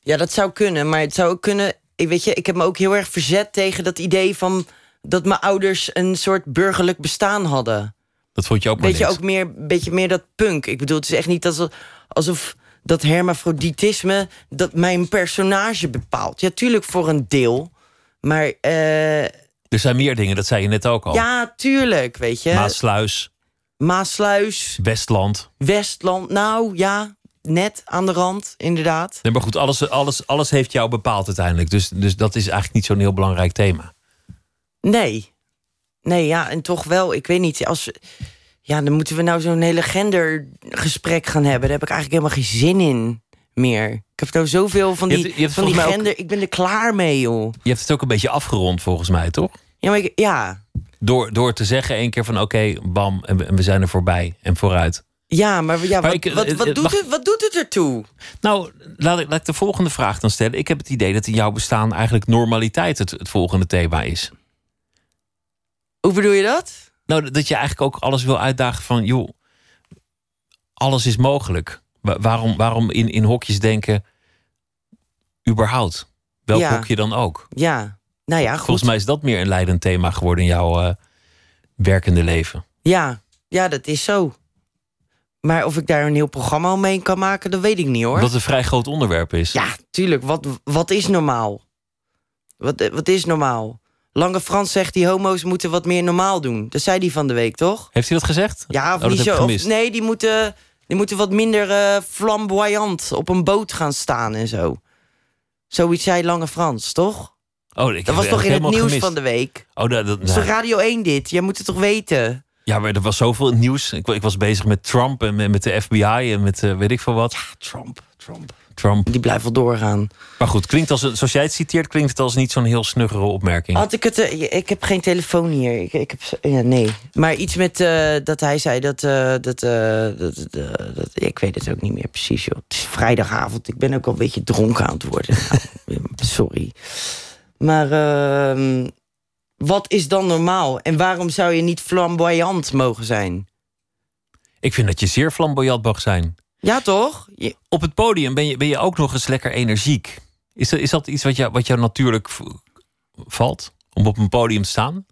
Ja, dat zou kunnen, maar het zou ook kunnen. Ik weet je, ik heb me ook heel erg verzet tegen dat idee van dat mijn ouders een soort burgerlijk bestaan hadden. Dat vond je ook Weet je niks. ook meer, beetje meer dat punk. Ik bedoel, het is echt niet alsof, alsof dat hermafroditisme dat mijn personage bepaalt. Ja, tuurlijk voor een deel. Maar eh, Er zijn meer dingen, dat zei je net ook al. ja, tuurlijk, weet je. Maasluis, Maasluis, Westland. Westland, nou ja, net aan de rand, inderdaad. Nee, maar goed, alles, alles, alles heeft jou bepaald uiteindelijk. Dus, dus dat is eigenlijk niet zo'n heel belangrijk thema. Nee. Nee, ja, en toch wel, ik weet niet, als... Ja, dan moeten we nou zo'n hele gendergesprek gaan hebben. Daar heb ik eigenlijk helemaal geen zin in meer. Ik heb nou zoveel van Je die, hebt- je hebt van die ook- gender... Ik ben er klaar mee, joh. Je hebt het ook een beetje afgerond volgens mij, toch? Ja, maar ik, ja, Door, door te zeggen één keer van oké, bam, en we, en we zijn er voorbij en vooruit. ja maar, ja, Maar wat, ik- wat, eh, wat, eh, doet het, wat doet het ertoe? Nou, laat ik, laat ik de volgende vraag dan stellen. Ik heb het idee dat in jouw bestaan eigenlijk normaliteit het, het volgende thema is. Hoe bedoel je dat? Nou, dat je eigenlijk ook alles wil uitdagen van, joh, alles is mogelijk. Wa- waarom, waarom in, in hokjes denken, überhaupt? Welk Ja. hokje dan ook? Ja, nou ja, goed. Volgens mij is dat meer een leidend thema geworden in jouw eh, werkende leven. Ja, ja, dat is zo. Maar of ik daar een heel programma omheen kan maken, dat weet ik niet hoor. Het een vrij groot onderwerp is. Ja, tuurlijk. Wat, wat is normaal? Wat, eh, wat is normaal? Lange Frans zegt die homo's moeten wat meer normaal doen. Dat zei die van de week, toch? Heeft hij dat gezegd? Ja, of Oh, niet zo. Of, nee, die moeten, die moeten wat minder eh, flamboyant op een boot gaan staan en zo. Zoiets zei Lange Frans, toch? Oh, ik Dat was toch in het nieuws gemist. van de week? Oh, dat, dat, is nou, Radio 1 dit? Jij moet het toch weten? ja, maar er was zoveel nieuws. Ik, ik was bezig met Trump en met, met de FBI en met eh, weet ik veel wat. Trump, Trump. Trump. Die blijft wel doorgaan. Maar goed, klinkt als, zoals jij het citeert, klinkt het als niet zo'n heel snuggere opmerking. Had ik het... eh, ik heb geen telefoon hier. Ik, ik heb, ja, nee. Maar iets met eh, dat hij zei dat... eh, dat, eh, dat, dat, dat- Ik weet het ook niet meer precies, joh. Het is vrijdagavond. Ik ben ook al een beetje dronken aan het worden. Nou, sorry. Maar... ehm, wat is dan normaal? En waarom zou je niet flamboyant mogen zijn? Ik vind dat je zeer flamboyant mag zijn. Ja, toch? Je- Op het podium ben je, ben je ook nog eens lekker energiek. Is dat, is dat iets wat jou, wat jou natuurlijk valt? Om op een podium te staan?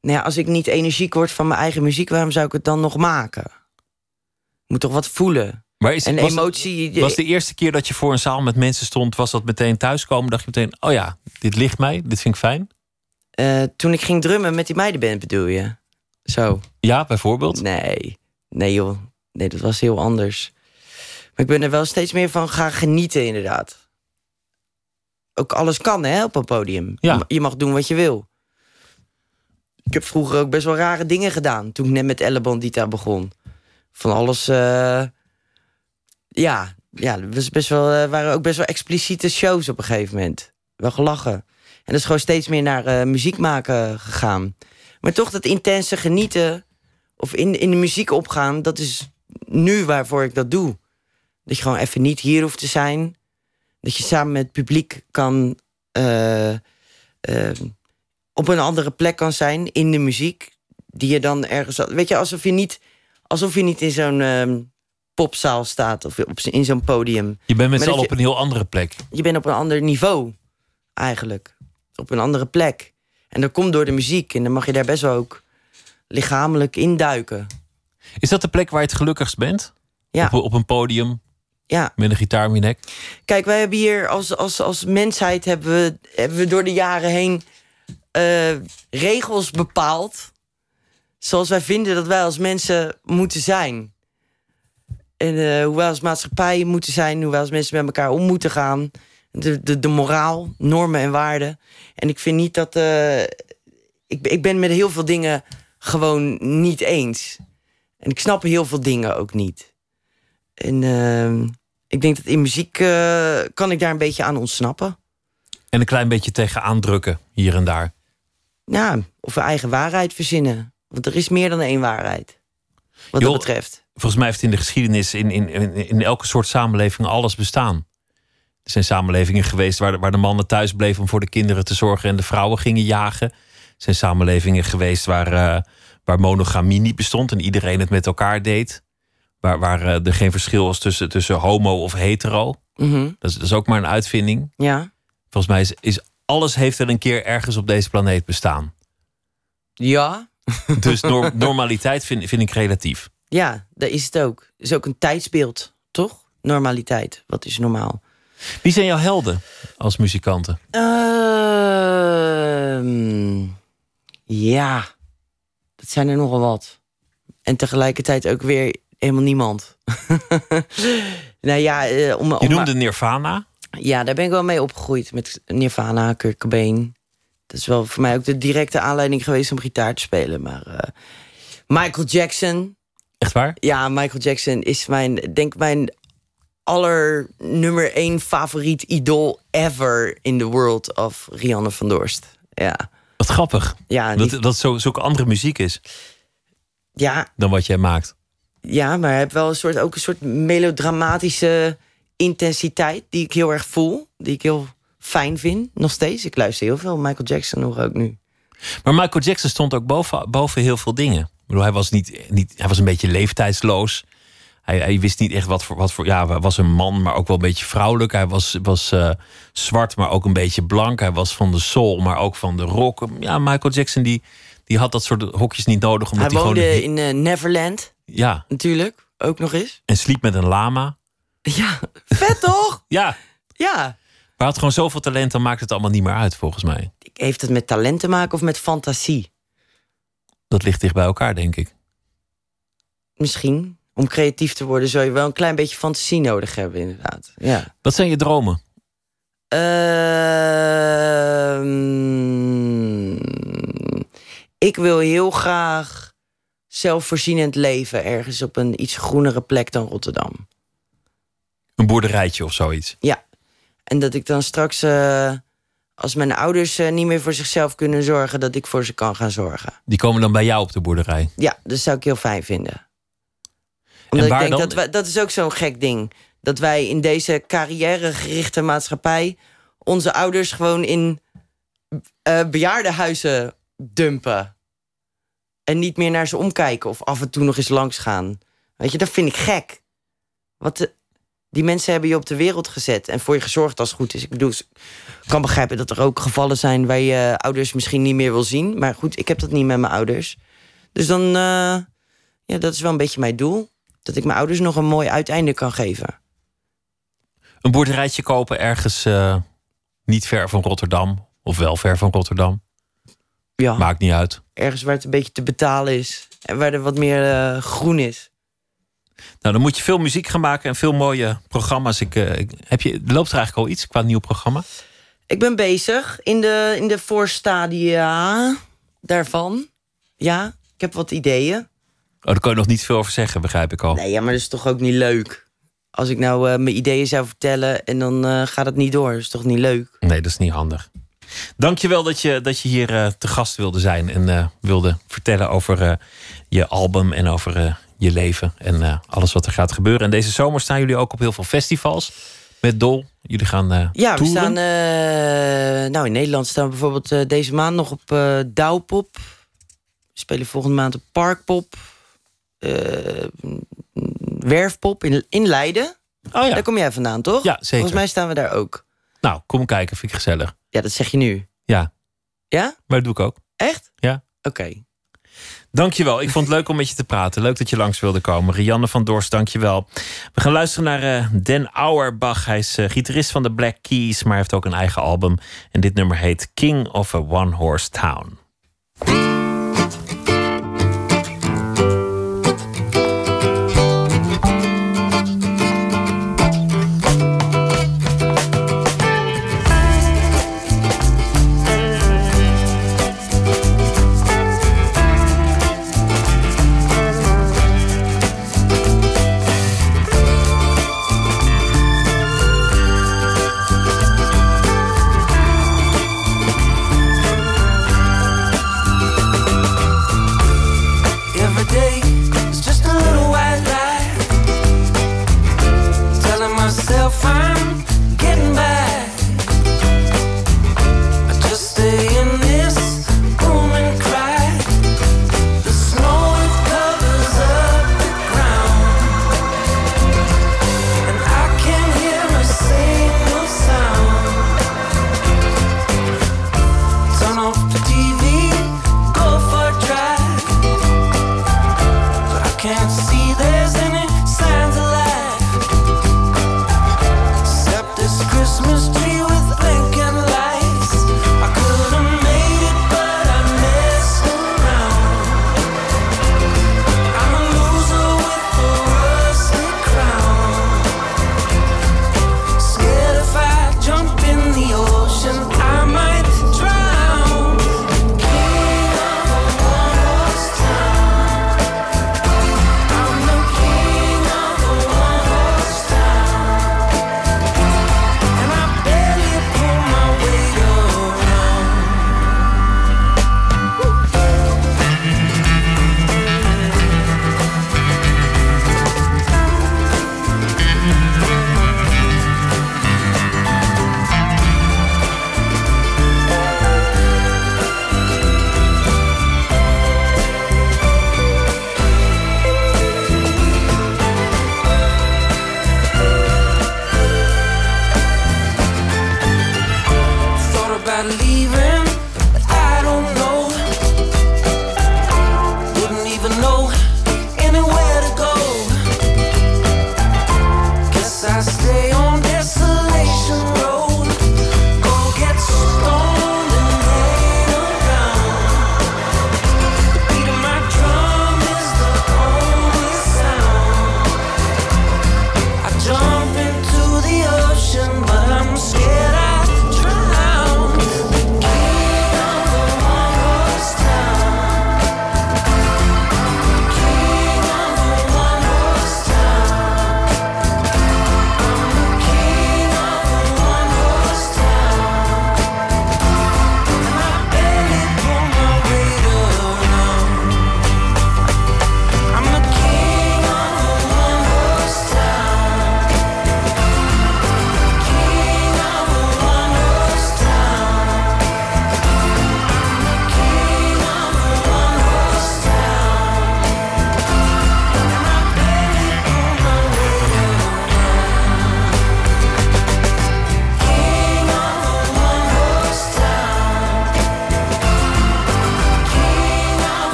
nou ja, als ik niet energiek word van mijn eigen muziek... waarom zou ik het dan nog maken? Ik moet toch wat voelen? Maar is, En was, emotie... was de eerste keer dat je voor een zaal met mensen stond... was dat meteen thuiskomen? Dacht je meteen, oh ja, dit ligt mij, dit vind ik fijn? Eh, toen ik ging drummen met die meidenband bedoel je? Zo. Ja, bijvoorbeeld? Nee. Nee joh. Nee, dat was heel anders. Ik ben er wel steeds meer van gaan genieten inderdaad. Ook alles kan hè, op een podium. Ja. Je ma- Je mag doen wat je wil. Ik heb vroeger ook best wel rare dingen gedaan... toen ik net met Elle Bandita begon. Van alles... eh, Ja, ja, was best wel, eh, waren ook best wel expliciete shows op een gegeven moment. Wel gelachen. En dat is gewoon steeds meer naar eh, muziek maken gegaan. Maar toch dat intense genieten... of in, in de muziek opgaan... dat is nu waarvoor ik dat doe. Dat je gewoon even niet hier hoeft te zijn. Dat je samen met het publiek kan... eh, eh, op een andere plek kan zijn in de muziek. Die je dan ergens... Weet je, alsof je niet, alsof je niet in zo'n ehm, popzaal staat... of op, in zo'n podium. Je bent met z'n allen op een heel andere plek. Je bent op een ander niveau, eigenlijk. Op een andere plek. En dat komt door de muziek. En dan mag je daar best wel ook lichamelijk induiken. Is dat de plek waar je het gelukkigst bent? Ja. Op, op een podium Ja. met een gitaar om je nek? Kijk, wij hebben hier als, als, als mensheid hebben we, hebben we door de jaren heen eh, regels bepaald. Zoals wij vinden dat wij als mensen moeten zijn. En eh, hoe wij als maatschappij moeten zijn, hoe wij als mensen met elkaar om moeten gaan. De, de, de moraal, normen en waarden. En ik vind niet dat. eh, ik, ik ben met heel veel dingen gewoon niet eens. En ik snap heel veel dingen ook niet. En ehm, ik denk dat in muziek eh, kan ik daar een beetje aan ontsnappen. En een klein beetje tegenaan drukken, hier en daar. Ja, of een eigen waarheid verzinnen. Want er is meer dan één waarheid. Wat Joh, dat betreft. Volgens mij heeft in de geschiedenis in, in, in, in elke soort samenleving alles bestaan. Er zijn samenlevingen geweest waar de, waar de mannen thuis bleven om voor de kinderen te zorgen en de vrouwen gingen jagen. Er zijn samenlevingen geweest waar, eh, waar monogamie niet bestond en iedereen het met elkaar deed. Waar, waar eh, er geen verschil was tussen, tussen homo of hetero. Mhm. Dat is, dat is ook maar een uitvinding. Ja. Volgens mij is, is alles heeft er een keer ergens op deze planeet bestaan. Ja. Dus nor- normaliteit vind, vind ik relatief. Ja, dat is het ook. Het is ook een tijdsbeeld, toch? Normaliteit. Wat is normaal? Wie zijn jouw helden als muzikanten? Ehm, ja, dat zijn er nogal wat. En tegelijkertijd ook weer helemaal niemand. nou ja, eh, om, om Je noemde Nirvana. ja, daar ben ik wel mee opgegroeid. Met Nirvana, Kurt Cobain. Dat is wel voor mij ook de directe aanleiding geweest om gitaar te spelen. Maar eh, Michael Jackson. Echt waar? Ja, Michael Jackson is mijn, denk mijn aller nummer één favoriet idool ever in the world of Rianne van Dorst. Ja, Wat grappig. ja, Dat, dat zo, zulke andere muziek is ja, dan wat jij maakt. Ja, maar hij heeft wel een soort, ook een soort melodramatische intensiteit die ik heel erg voel. Die ik heel fijn vind, nog steeds. Ik luister heel veel Michael Jackson nog ook nu. Maar Michael Jackson stond ook boven, boven heel veel dingen. Ik bedoel, hij was, niet, niet, hij was een beetje leeftijdsloos. Hij, hij wist niet echt wat voor, wat voor. Ja, hij was een man, maar ook wel een beetje vrouwelijk. Hij was, was eh, zwart, maar ook een beetje blank. Hij was van de soul, maar ook van de rock. Ja, Michael Jackson die, die had dat soort hokjes niet nodig. Omdat hij hij, woonde gewoon. in eh, Neverland, Ja, natuurlijk, ook nog eens. en sliep met een lama. Ja, vet toch? Ja, Ja. maar had gewoon zoveel talent, dan maakt het allemaal niet meer uit, volgens mij. Heeft het met talent te maken of met fantasie? Dat ligt dicht bij elkaar, denk ik. Misschien. Om creatief te worden zul je wel een klein beetje fantasie nodig hebben, inderdaad. Ja. Wat zijn je dromen? Ehm, ik wil heel graag zelfvoorzienend leven ergens op een iets groenere plek dan Rotterdam. Een boerderijtje of zoiets. Ja. En dat ik dan straks, eh, als mijn ouders eh, niet meer voor zichzelf kunnen zorgen, dat ik voor ze kan gaan zorgen. Die komen dan bij jou op de boerderij. Ja, dat zou ik heel fijn vinden. Omdat waar ik denk dan? dat wij, dat is ook zo'n gek ding. Dat wij in deze carrièregerichte maatschappij onze ouders gewoon in eh bejaardenhuizen dumpen. En niet meer naar ze omkijken of af en toe nog eens langs gaan. Weet je, dat vind ik gek. Wat die mensen hebben je op de wereld gezet en voor je gezorgd als het goed is. Ik bedoel, ik kan begrijpen dat er ook gevallen zijn waar je ouders misschien niet meer wil zien. Maar goed, ik heb dat niet met mijn ouders. Dus dan, eh, ja, dat is wel een beetje mijn doel. Dat ik mijn ouders nog een mooi uiteinde kan geven. Een boerderijtje kopen ergens eh, niet ver van Rotterdam. Of wel ver van Rotterdam. Ja, Maakt niet uit. ergens waar het een beetje te betalen is. En waar er wat meer eh, groen is. Nou, dan moet je veel muziek gaan maken en veel mooie programma's. Ik, eh, ik- heb je, loopt er eigenlijk al iets qua nieuw programma? Ik ben bezig in de, in de voorstadia daarvan. Ja, ik heb wat ideeën. Oh, daar kan je nog niet veel over zeggen, begrijp ik al. Nee, ja, maar dat is toch ook niet leuk? Als ik nou eh, mijn ideeën zou vertellen en dan gaat het niet door. Dat is toch niet leuk? Nee, dat is niet handig. Dankjewel dat je, dat je hier eh, te gast wilde zijn en eh, wilde vertellen over eh, je album en over je leven en alles wat er gaat gebeuren. En deze zomer staan jullie ook op heel veel festivals met Dol. Jullie gaan Ja, we staan. nou, in Nederland staan we bijvoorbeeld deze maand nog op Douwpop. We spelen volgende maand op Parkpop. Werfpop in, in Leiden. Oh ja. Daar kom jij vandaan, toch? Ja, zeker. Volgens mij staan we daar ook. Nou, kom kijken, vind ik gezellig. Ja, dat zeg je nu. Ja, Ja? maar dat doe ik ook. Echt? Ja. Oké. Dankjewel. Ik vond het leuk om met je te praten. Leuk dat je langs wilde komen. Rianne van Dorst, dankjewel. We gaan luisteren naar eh, Den Auerbach. Hij is eh, gitarist van de Black Keys, maar heeft ook een eigen album. En dit nummer heet King of a One Horse Town.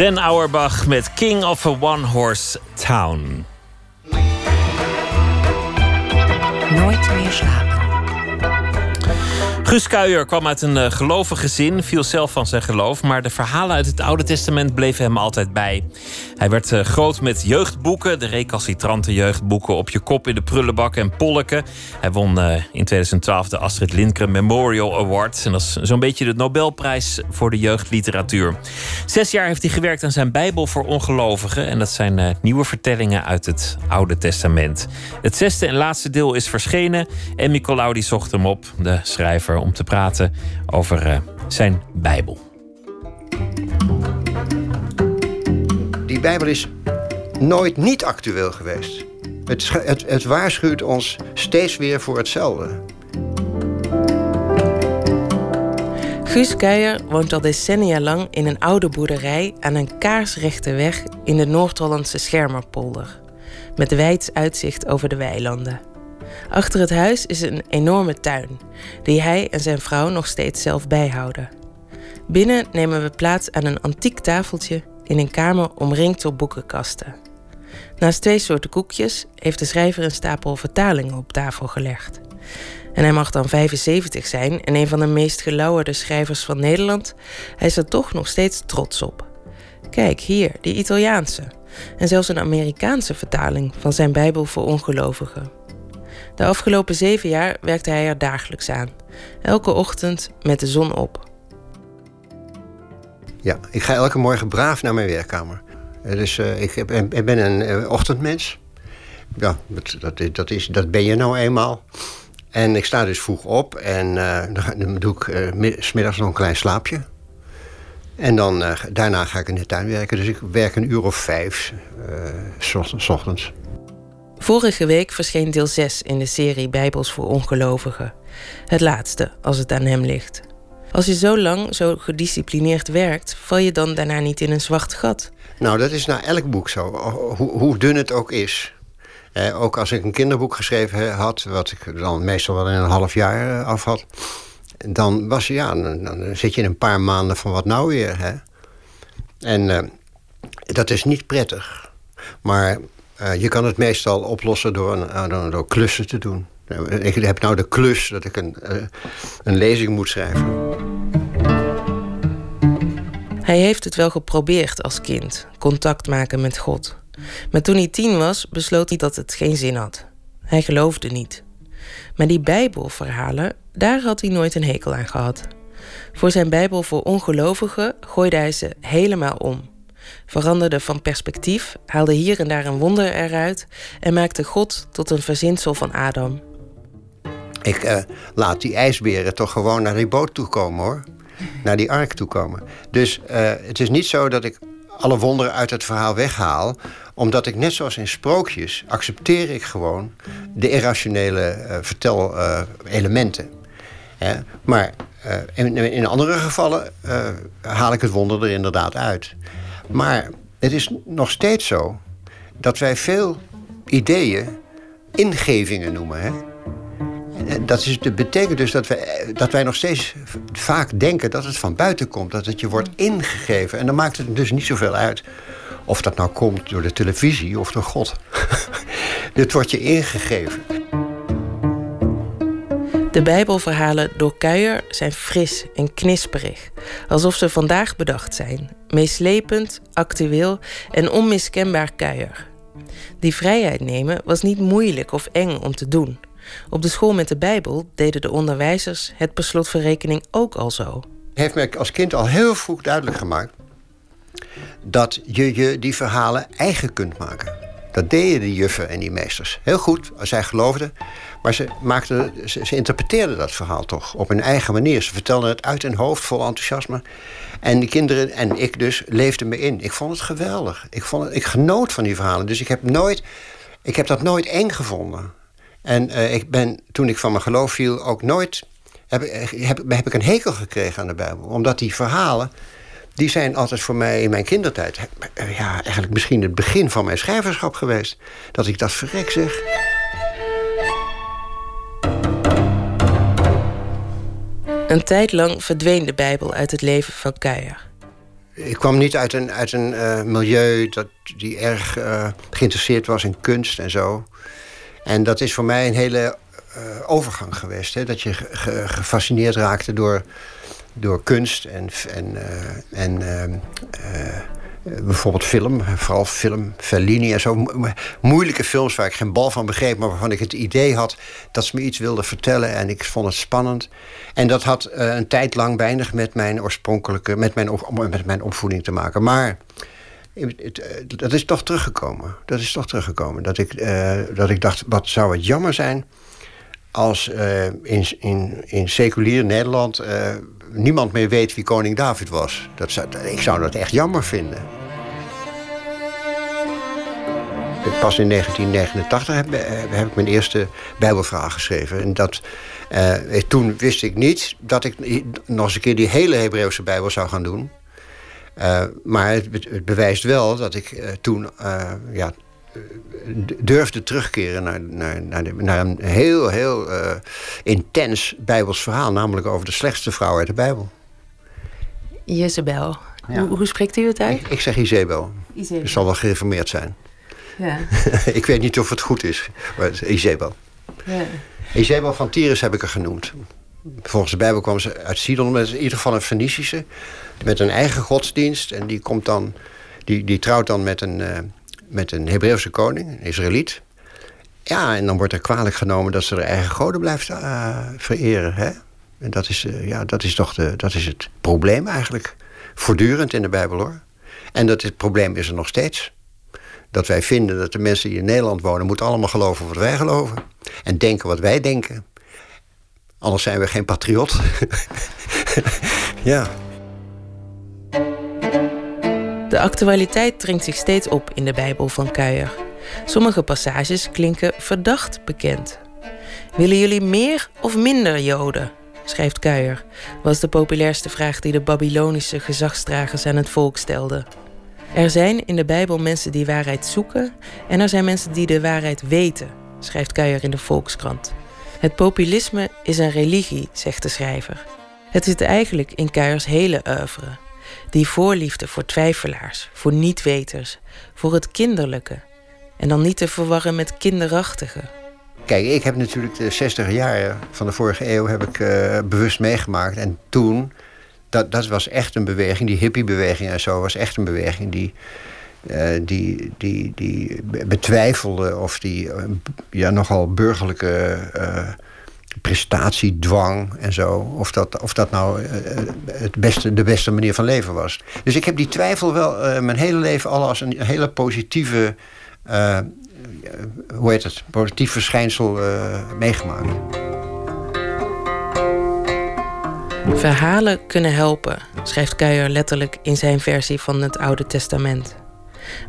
Den Auerbach met King of a One Horse Town. Nooit meer slapen. Guus Kuijer kwam uit een uh, gelovig gezin, viel zelf van zijn geloof, maar de verhalen uit het Oude Testament bleven hem altijd bij. Hij werd uh, groot met jeugdboeken, de recalcitrante jeugdboeken op je kop in de prullenbak en polken. Hij won uh, in 2012 de Astrid Lindgren Memorial Award. En dat is zo'n beetje de Nobelprijs voor de jeugdliteratuur. Zes jaar heeft hij gewerkt aan zijn Bijbel voor ongelovigen. En dat zijn nieuwe vertellingen uit het Oude Testament. Het zesde en laatste deel is verschenen. En Nicolaou die zocht hem op, de schrijver om te praten over uh, zijn Bijbel. Die Bijbel is nooit niet actueel geweest. Het, het, het waarschuwt ons steeds weer voor hetzelfde. Guus Keijer woont al decennia lang in een oude boerderij aan een kaarsrechte weg in de Noord-Hollandse Schermerpolder. Met wijd uitzicht over de weilanden. Achter het huis is een enorme tuin, die hij en zijn vrouw nog steeds zelf bijhouden. Binnen nemen we plaats aan een antiek tafeltje in een kamer omringd door boekenkasten. Naast twee soorten koekjes heeft de schrijver een stapel vertalingen op tafel gelegd. En hij mag dan 75 zijn en een van de meest gelauwerde schrijvers van Nederland. Hij is er toch nog steeds trots op. Kijk hier, die Italiaanse. En zelfs een Amerikaanse vertaling van zijn Bijbel voor ongelovigen. De afgelopen zeven jaar werkte hij er dagelijks aan. Elke ochtend met de zon op. Ja, ik ga elke morgen braaf naar mijn werkkamer. Dus uh, ik, heb, ik, ben een uh, ochtendmens. Ja, dat, dat, dat, is, dat ben je nou eenmaal. En ik sta dus vroeg op en uh, dan doe ik uh, smiddags nog een klein slaapje. En dan, daarna ga ik in de tuin werken. Dus ik werk een uur of vijf, s ochtends. Vorige week verscheen deel 6 in de serie Bijbels voor ongelovigen. Het laatste, als het aan hem ligt. Als je zo lang, zo gedisciplineerd werkt, val je dan daarna niet in een zwart gat? Nou, dat is naar elk boek zo, hoe, hoe dun het ook is. Eh, ook als ik een kinderboek geschreven had, wat ik dan meestal wel in een half jaar eh, af had, dan was ja, dan, zit je in een paar maanden van wat nou weer. Hè? En eh, dat is niet prettig. Maar uh, je kan het meestal oplossen door, een, door, klussen te doen. Ik heb nou de klus dat ik een, uh, een lezing moet schrijven. Hij heeft het wel geprobeerd als kind, contact maken met God. Maar toen hij tien was, besloot hij dat het geen zin had. Hij geloofde niet. Maar die Bijbelverhalen, daar had hij nooit een hekel aan gehad. Voor zijn Bijbel voor ongelovigen gooide hij ze helemaal om veranderde van perspectief, haalde hier en daar een wonder eruit en maakte God tot een verzinsel van Adam. Ik uh, laat die ijsberen toch gewoon naar die boot toe komen hoor. Naar die ark toe komen. Dus uh, het is niet zo dat ik alle wonderen uit het verhaal weghaal. Omdat ik net zoals in sprookjes accepteer ik gewoon de irrationele uh, vertelelementen. maar in, in, andere gevallen haal ik het wonder er inderdaad uit. Maar het is nog steeds zo dat wij veel ideeën ingevingen noemen. Hè? Dat betekent dus dat wij, dat wij nog steeds vaak denken dat het van buiten komt. Dat het je wordt ingegeven. En dan maakt het dus niet zoveel uit of dat nou komt door de televisie of door God. het wordt je ingegeven. De Bijbelverhalen door Kuijer zijn fris en knisperig, alsof ze vandaag bedacht zijn. Meeslepend, actueel en onmiskenbaar Kuijer. Die vrijheid nemen was niet moeilijk of eng om te doen. Op de school met de Bijbel deden de onderwijzers het per slotverrekening ook al zo. Heeft mij als kind al heel vroeg duidelijk gemaakt dat je je die verhalen eigen kunt maken. Dat deden die juffen en die meesters. Heel goed, zij geloofden. Maar ze, maakten, ze, interpreteerden dat verhaal toch op hun eigen manier. Ze vertelden het uit hun hoofd vol enthousiasme. En de kinderen, en ik dus, leefden me in. Ik vond het geweldig. Ik, vond het, ik genoot van die verhalen. Dus ik heb, nooit, ik heb dat nooit eng gevonden. En uh, ik ben, toen ik van mijn geloof viel, ook nooit... Heb, heb, heb ik een hekel gekregen aan de Bijbel. Omdat die verhalen die zijn altijd voor mij in mijn kindertijd... ja, eigenlijk misschien het begin van mijn schrijverschap geweest. Dat ik dat verrek zeg. Een tijd lang verdween de Bijbel uit het leven van Keijer. ik kwam niet uit een, uit een uh, milieu dat, die erg uh, geïnteresseerd was in kunst en zo. En dat is voor mij een hele uh, overgang geweest. Hè? Dat je ge gefascineerd raakte door, door kunst en, en, en ehm, bijvoorbeeld film, vooral film, Fellini en zo. Moeilijke films waar ik geen bal van begreep, maar waarvan ik het idee had dat ze me iets wilden vertellen en ik vond het spannend. En dat had uh, een tijd lang weinig met mijn oorspronkelijke, met mijn, met mijn opvoeding te maken. Maar eh, dat is toch teruggekomen. Dat is toch teruggekomen. Dat ik, dat ik dacht, wat zou het jammer zijn als uh, in, in, in seculier Nederland niemand meer weet wie koning David was. Dat zou, ik zou dat echt jammer vinden. Pas in 1989 heb, heb ik mijn eerste Bijbelvraag geschreven. En dat, toen wist ik niet dat ik nog eens een keer die hele Hebreeuwse Bijbel zou gaan doen. Maar het, het, bewijst wel dat ik toen ja, durfde terugkeren naar, naar, naar, de, naar een heel, heel intens Bijbels verhaal. Namelijk over de slechtste vrouw uit de Bijbel. Jezebel. Ja. Hoe, hoe, spreekt u het uit? Ik, ik zeg Izebel. Izebel. Het zal wel gereformeerd zijn. Ja. ik weet niet of het goed is, maar Izebel. Ja. Izebel van Tyrus heb ik er genoemd. Volgens de Bijbel kwam ze uit Sidon, met in ieder geval een Fenicische. Met een eigen godsdienst. En die, komt dan, die, die trouwt dan met een, uh, met een Hebreeuwse koning, een Israëliet. Ja, en dan wordt er kwalijk genomen dat ze haar eigen goden blijft uh, vereren. Hè? En dat is, uh, ja, dat is toch de, dat is het probleem eigenlijk. Voortdurend in de Bijbel hoor. En dat het probleem is er nog steeds dat wij vinden dat de mensen die in Nederland wonen... moeten allemaal geloven wat wij geloven. En denken wat wij denken. Anders zijn we geen patriot. ja. De actualiteit dringt zich steeds op in de Bijbel van Kuijer. Sommige passages klinken verdacht bekend. Willen jullie meer of minder Joden? schrijft Kuijer, was de populairste vraag die de Babylonische gezagsdragers aan het volk stelden. Er zijn in de Bijbel mensen die waarheid zoeken en er zijn mensen die de waarheid weten, schrijft Kuijer in de Volkskrant. Het populisme is een religie, zegt de schrijver. Het zit eigenlijk in Kuijers hele oeuvre. Die voorliefde voor twijfelaars, voor niet-weters, voor het kinderlijke. En dan niet te verwarren met kinderachtige. Kijk, ik heb natuurlijk de 60 jaar van de vorige eeuw heb ik, uh, bewust meegemaakt. En toen dat, dat was echt een beweging. Die hippiebeweging en zo was echt een beweging die, uh, die, die, die betwijfelde of die uh, ja, nogal burgerlijke prestatiedwang en zo. Of dat, of dat nou het beste, de beste manier van leven was. Dus ik heb die twijfel wel mijn hele leven al als een hele positieve. hoe heet het? Positief verschijnsel meegemaakt. Verhalen kunnen helpen, schrijft Kuijer letterlijk in zijn versie van het Oude Testament.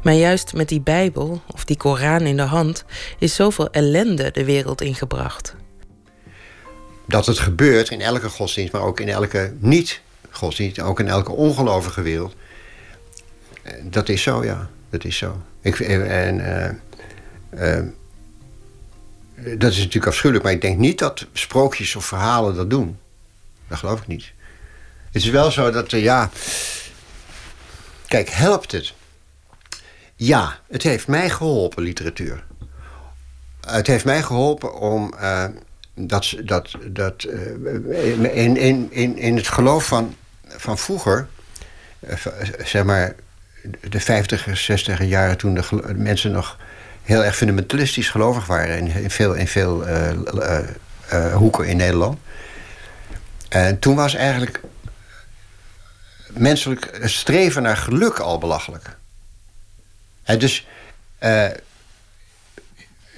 Maar juist met die Bijbel, of die Koran in de hand, is zoveel ellende de wereld ingebracht. Dat het gebeurt in elke godsdienst, maar ook in elke niet-godsdienst, ook in elke ongelovige wereld. Eh, dat is zo, ja. Dat is zo. Ik, en, uh, uh, dat is natuurlijk afschuwelijk, maar ik denk niet dat sprookjes of verhalen dat doen. Dat geloof ik niet. Het is wel zo dat, ja... Kijk, helpt het? Ja, het heeft mij geholpen, literatuur. Het heeft mij geholpen om... Dat, dat, dat, uh, in, in, in, in het geloof van, van vroeger... zeg maar de 50 60 jaren toen de mensen nog heel erg fundamentalistisch gelovig waren in, in veel, in veel hoeken in Nederland. En toen was eigenlijk menselijk streven naar geluk al belachelijk. En dus,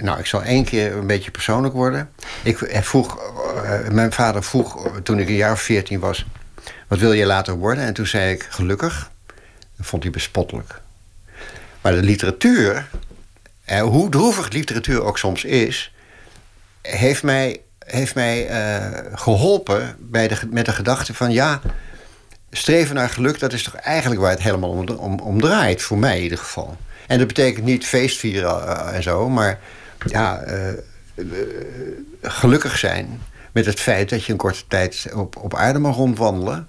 nou, ik zal één keer een beetje persoonlijk worden. Ik vroeg, uh, mijn vader vroeg toen ik een jaar of veertien was: wat wil je later worden? En toen zei ik gelukkig. Dat vond hij bespottelijk. Maar de literatuur, en hoe droevig literatuur ook soms is, heeft mij heeft mij geholpen bij de, met de gedachte van... ja, streven naar geluk, dat is toch eigenlijk waar het helemaal om, om, om draait. Voor mij in ieder geval. En dat betekent niet feestvieren en zo, maar ja, uh, gelukkig zijn met het feit dat je een korte tijd op, op aarde mag rondwandelen.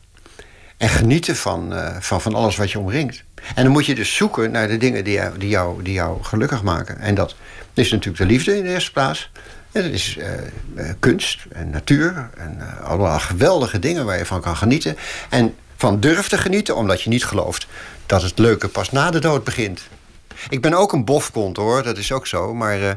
En genieten van, eh, van, van alles wat je omringt. En dan moet je dus zoeken naar de dingen die jou, die jou, die jou gelukkig maken. En dat is natuurlijk de liefde in de eerste plaats. En dat is kunst en natuur en allemaal geweldige dingen waar je van kan genieten. En van durf te genieten, omdat je niet gelooft dat het leuke pas na de dood begint. Ik ben ook een bofkont hoor, dat is ook zo. Maar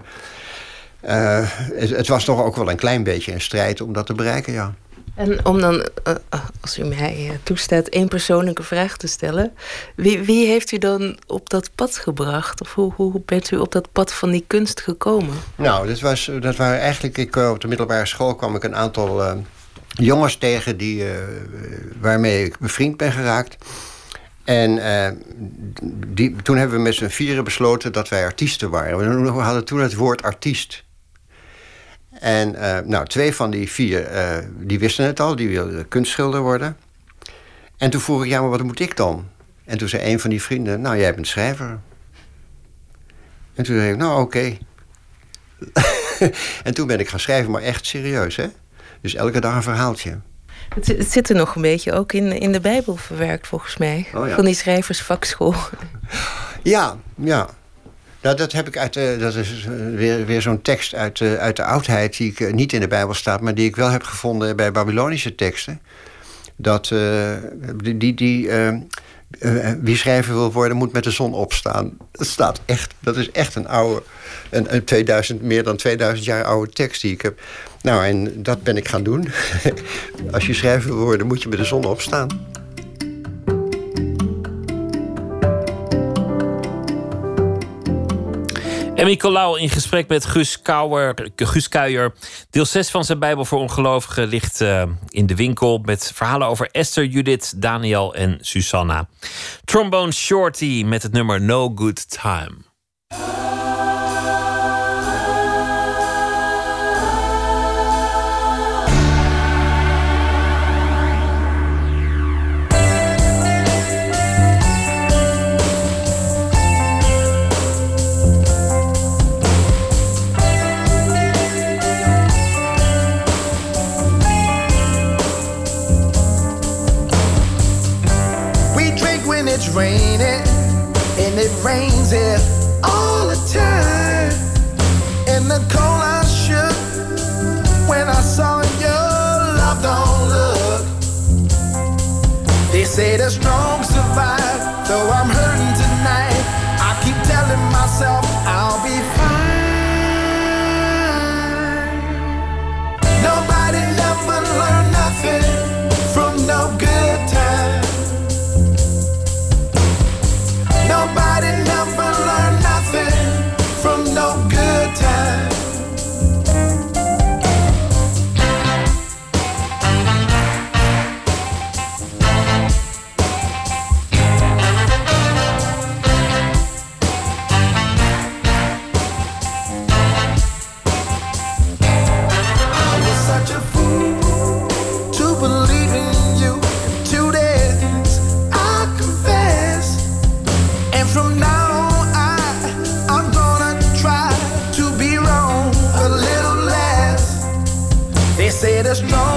het, het was toch ook wel een klein beetje een strijd om dat te bereiken, ja. En om dan, uh, als u mij toestaat, één persoonlijke vraag te stellen. Wie, wie, heeft u dan op dat pad gebracht? Of hoe, hoe bent u op dat pad van die kunst gekomen? Nou, dat, was, dat waren eigenlijk... Ik, op de middelbare school kwam ik een aantal uh, jongens tegen... Die, uh, waarmee ik bevriend ben geraakt. En die, toen hebben we met z'n vieren besloten dat wij artiesten waren. We hadden toen het woord artiest... En uh, nou, twee van die vier, uh, die wisten het al, die wilden kunstschilder worden. En toen vroeg ik, ja, maar wat moet ik dan? En toen zei een van die vrienden, nou, jij bent schrijver. En toen zei ik, nou, oké. En toen ben ik gaan schrijven, maar echt serieus, hè? Dus elke dag een verhaaltje. Het, het zit er nog een beetje ook in, in de Bijbel verwerkt, volgens mij. Oh, ja. Van die schrijversvakschool. ja, ja. Nou, dat heb ik uit. Dat is eh, weer, weer zo'n tekst uit, uh, uit de oudheid. die ik niet in de Bijbel staat. maar die ik wel heb gevonden bij Babylonische teksten. Dat die. die, die wie schrijver wil worden, moet met de zon opstaan. Dat staat echt. Dat is echt een oude. Een, een 2000, meer dan 2000 jaar oude tekst die ik heb. Nou, en dat ben ik gaan doen. Als je schrijver wil worden, moet je met de zon opstaan. Emmy Colau in gesprek met Gus, Kuijer. Deel 6 van zijn Bijbel voor Ongelovigen ligt uh, in de winkel... met verhalen over Esther, Judith, Daniel en Susanna. Trombone Shorty met het nummer No Good Time. Raining, and it rains here all the time. And the cold I shook when I saw your love don't look. They say the strong survive, though I'm hurting tonight. I keep telling myself no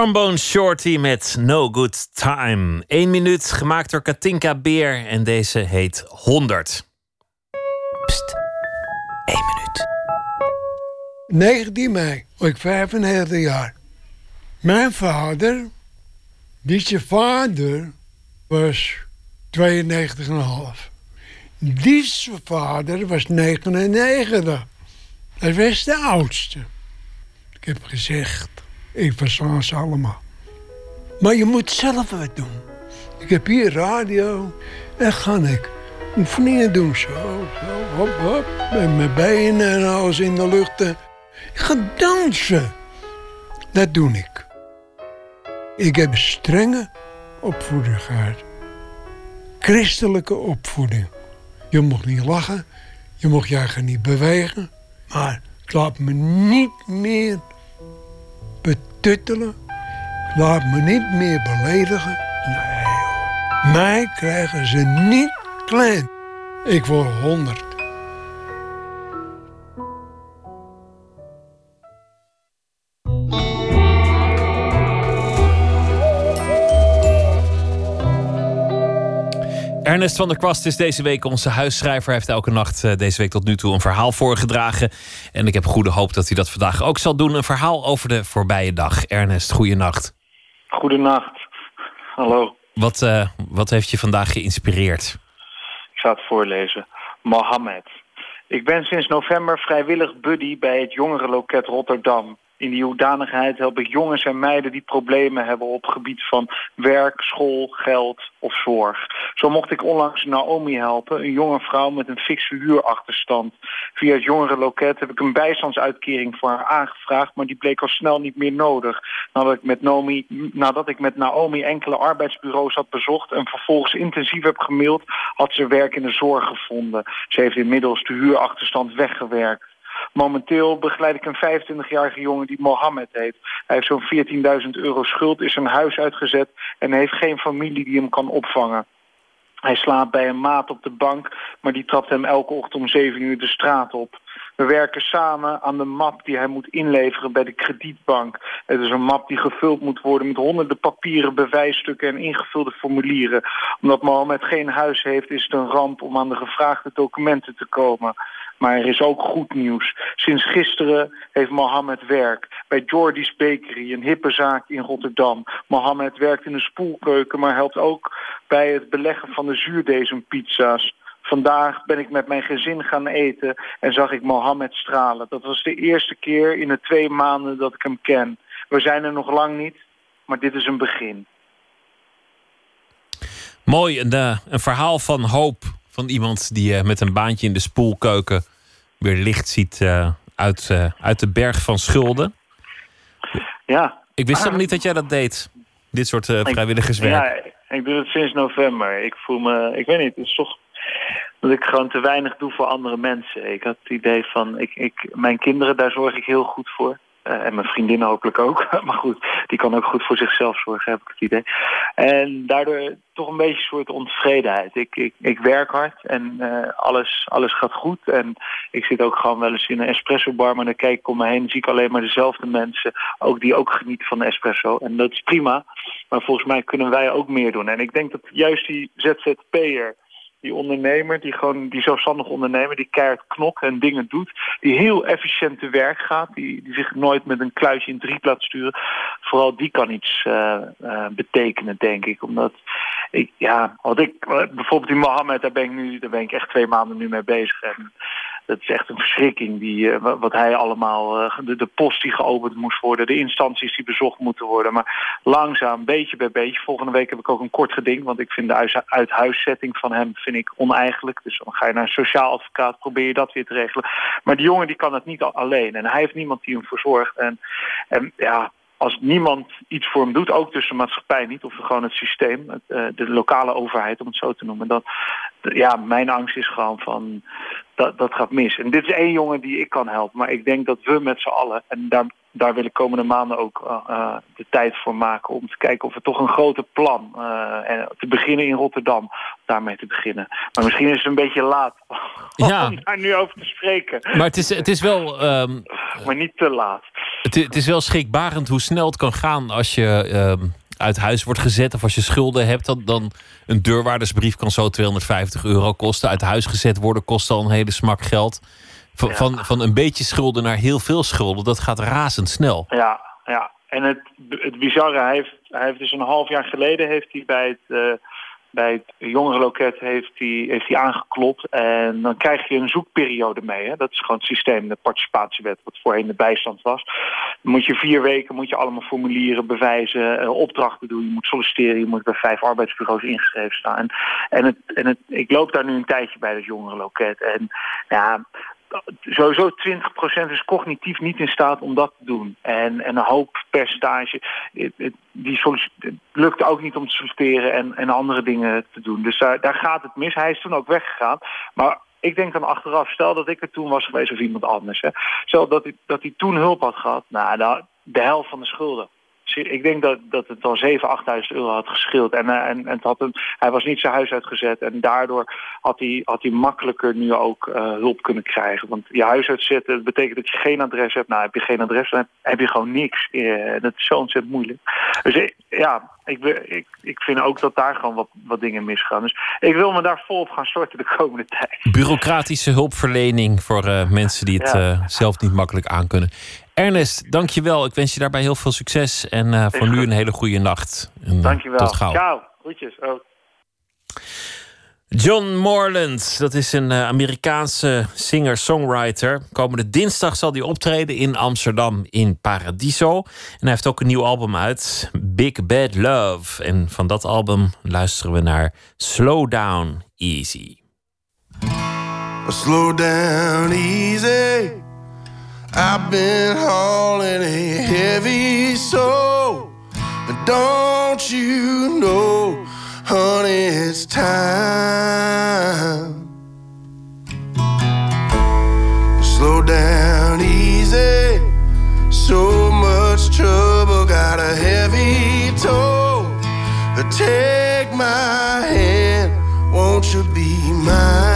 Trombone Shorty met No Good Time. Eén minuut, gemaakt door Katinka Beer. En deze heet 100. Pst, één minuut. 19 mei, was ik 95 jaar. Mijn vader, die zijn vader, was 92,5. Die zijn vader was 99. Dat was de oudste. Ik heb gezegd, ik verslaan ze allemaal. Maar je moet zelf wat doen. Ik heb hier radio en ga ik oefeningen doen. Zo, zo, hop, hop. Met mijn benen en alles in de lucht. Ik ga dansen. Dat doe ik. Ik heb strenge opvoeding gehad. Christelijke opvoeding. Je mocht niet lachen. Je mocht je niet bewegen. Maar ik laat me niet meer betuttelen. Ik laat me niet meer beledigen. Nee hoor. Mij krijgen ze niet klein. Ik word honderd. Ernest van der Kwast is deze week onze huisschrijver. Hij heeft elke nacht eh, deze week tot nu toe een verhaal voorgedragen. En ik heb goede hoop dat hij dat vandaag ook zal doen. Een verhaal over de voorbije dag. Ernest, goeienacht. Goedenacht. Hallo. Wat, uh, wat heeft je vandaag geïnspireerd? Ik ga het voorlezen. Mohammed. Ik ben sinds november vrijwillig buddy bij het jongerenloket Rotterdam. In die hoedanigheid help ik jongens en meiden die problemen hebben op gebied van werk, school, geld of zorg. Zo mocht ik onlangs Naomi helpen, een jonge vrouw met een fikse huurachterstand. Via het jongerenloket heb ik een bijstandsuitkering voor haar aangevraagd, maar die bleek al snel niet meer nodig. Nadat ik met Naomi, nadat ik met Naomi enkele arbeidsbureaus had bezocht en vervolgens intensief heb gemaild, had ze werk in de zorg gevonden. Ze heeft inmiddels de huurachterstand weggewerkt. Momenteel begeleid ik een 25-jarige jongen die Mohammed heet. Hij heeft zo'n 14.000 euro schuld, is zijn huis uitgezet en heeft geen familie die hem kan opvangen. Hij slaapt bij een maat op de bank, maar die trapt hem elke ochtend om 7 uur de straat op. We werken samen aan de map die hij moet inleveren bij de kredietbank. Het is een map die gevuld moet worden met honderden papieren, bewijsstukken en ingevulde formulieren. Omdat Mohammed geen huis heeft, is het een ramp om aan de gevraagde documenten te komen. Maar er is ook goed nieuws. Sinds gisteren heeft Mohammed werk bij Jordy's Bakery, een hippe zaak in Rotterdam. Mohammed werkt in de spoelkeuken, maar helpt ook bij het beleggen van de zuurdesempizza's. Vandaag ben ik met mijn gezin gaan eten en zag ik Mohammed stralen. Dat was de eerste keer in de twee maanden dat ik hem ken. We zijn er nog lang niet, maar dit is een begin. Mooi, een, uh, een verhaal van hoop van iemand die uh, met een baantje in de spoelkeuken weer licht ziet uh, uit, uh, uit de berg van schulden. Ja. Ik wist helemaal niet dat jij dat deed. Dit soort vrijwilligerswerk. Ja, ik doe het sinds november. Ik voel me, ik weet niet, het is toch dat ik gewoon te weinig doe voor andere mensen. Ik had het idee van, ik, ik, mijn kinderen, daar zorg ik heel goed voor. Uh, en mijn vriendin hopelijk ook. maar goed, die kan ook goed voor zichzelf zorgen, heb ik het idee. En daardoor toch een beetje een soort ontevredenheid. Ik, ik, ik werk hard en uh, alles, alles gaat goed. En ik zit ook gewoon wel eens in een espresso bar, maar dan kijk ik om me heen zie ik alleen maar dezelfde mensen. Ook die ook genieten van de espresso. En dat is prima. Maar volgens mij kunnen wij ook meer doen. En ik denk dat juist die ZZP'er die ondernemer, die gewoon die zelfstandig ondernemer, die keihard knokt en dingen doet, die heel efficiënt te werk gaat, die, die zich nooit met een kluisje in drie laat sturen, vooral die kan iets uh, uh, betekenen, denk ik. Omdat ik, ja, wat ik, bijvoorbeeld die Mohammed, daar ben ik nu, daar ben ik echt twee maanden nu mee bezig. En dat is echt een verschrikking, die, uh, wat hij allemaal, uh, de, post die geopend moest worden, de instanties die bezocht moeten worden. Maar langzaam, beetje bij beetje. Volgende week heb ik ook een kort geding, want ik vind de uithuiszetting van hem vind ik oneigenlijk. Dus dan ga je naar een sociaal advocaat, probeer je dat weer te regelen. Maar die jongen die kan het niet alleen en hij heeft niemand die hem verzorgt. En, en ja, als niemand iets voor hem doet, ook de maatschappij niet, of gewoon het systeem, uh, de lokale overheid om het zo te noemen, dan, ja, mijn angst is gewoon van, dat, dat gaat mis. En dit is één jongen die ik kan helpen, maar ik denk dat we met z'n allen, en daar daar wil ik komende maanden ook eh, eh, de tijd voor maken om te kijken of we toch een groter plan uh, en te beginnen in Rotterdam daarmee te beginnen. Maar misschien is het een beetje laat Ja. om daar nu over te spreken. Maar het is, het is wel. ehm, Maar niet te laat. het is wel schrikbarend hoe snel het kan gaan als je ehm, uit huis wordt gezet of als je schulden hebt. Dan, dan een deurwaardersbrief kan zo 250 euro kosten. Uit huis gezet worden kost al een hele smak geld. Van, Ja. van, van een beetje schulden naar heel veel schulden, dat gaat razendsnel. Ja, ja. En het, het bizarre, hij heeft, hij heeft dus een half jaar geleden heeft hij bij het, eh, bij het jongerenloket heeft hij, heeft hij aangeklopt. En dan krijg je een zoekperiode mee. Hè? Dat is gewoon het systeem, de participatiewet, wat voorheen de bijstand was. Dan moet je vier weken moet je allemaal formulieren, bewijzen, eh, opdrachten doen. Je moet solliciteren, je moet bij vijf arbeidsbureaus ingeschreven staan. En, en, het, en het, ik loop daar nu een tijdje bij dat jongerenloket. En ja, sowieso 20% is cognitief niet in staat om dat te doen. En, en een hoop percentage, die het lukt ook niet om te solliciteren en, en andere dingen te doen. Dus daar, daar gaat het mis. Hij is toen ook weggegaan. Maar ik denk dan achteraf, stel dat ik er toen was geweest of iemand anders. Hè. Stel dat hij, dat hij toen hulp had gehad, nou, dan de helft van de schulden. Ik denk dat, dat het al 7.000, 8.000 euro had gescheeld. En, eh, en, en het had hem, hij was niet zijn huis uitgezet. En daardoor had hij, had hij makkelijker nu ook eh, hulp kunnen krijgen. Want je huis uitzetten betekent dat je geen adres hebt. Nou, heb je geen adres, dan heb, je gewoon niks. Eh, dat is zo ontzettend moeilijk. Dus ja, ik, ik, ik vind ook dat daar gewoon wat, wat dingen misgaan. Dus ik wil me daar volop gaan storten de komende tijd. Bureaucratische hulpverlening voor eh, mensen die het Ja. eh, zelf niet makkelijk aankunnen. Ernest, dank je wel. Ik wens je daarbij heel veel succes. En eh, voor nu een hele goede nacht. En, Dankjewel. Tot gauw. Ciao. Groetjes. Oh. John Morland, dat is een Amerikaanse singer-songwriter. Komende dinsdag zal hij optreden in Amsterdam in Paradiso. En hij heeft ook een nieuw album uit, Big Bad Love. En van dat album luisteren we naar Slow Down Easy. Slow down easy. I've been hauling a heavy soul. And don't you know, honey, it's time. Slow down Take my hand, won't you be mine?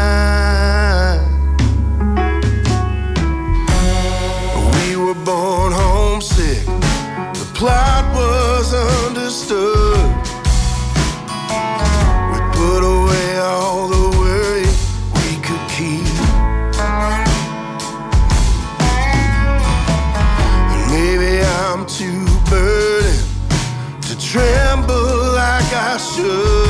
I should.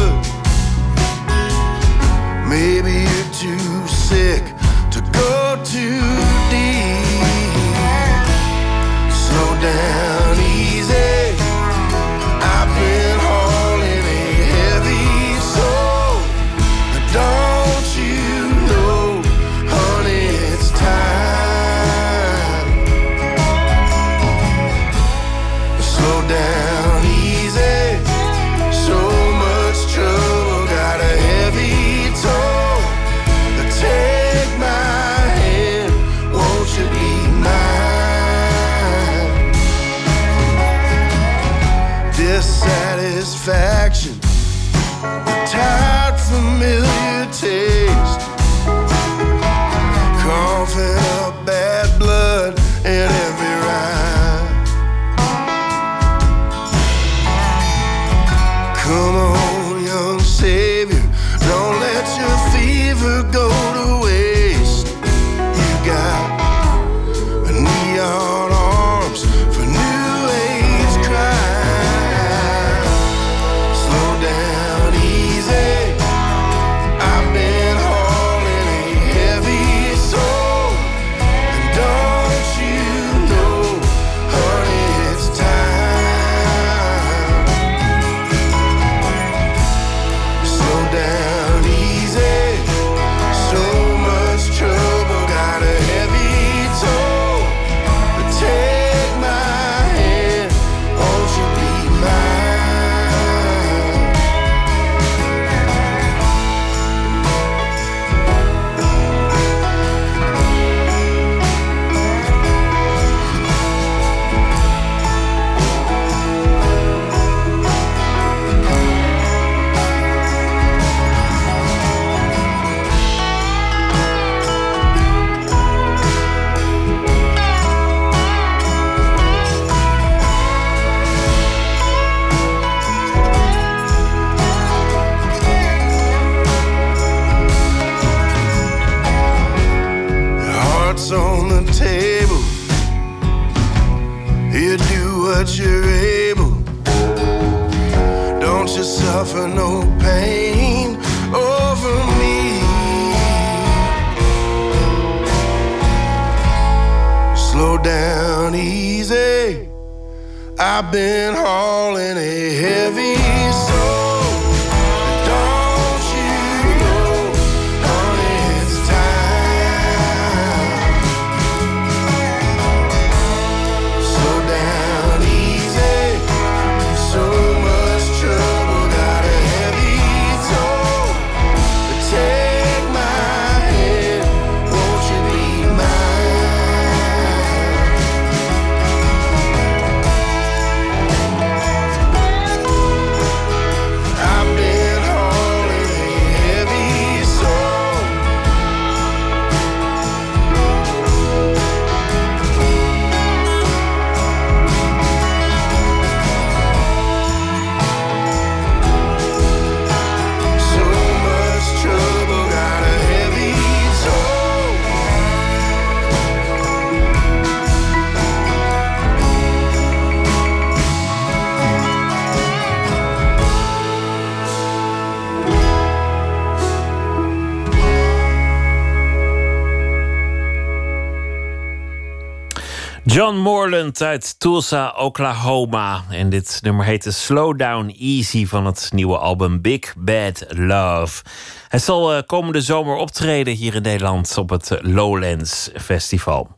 John Morland uit Tulsa, Oklahoma. En dit nummer heette Slow Down Easy van het nieuwe album Big Bad Love. Hij zal eh, komende zomer optreden hier in Nederland op het Lowlands Festival.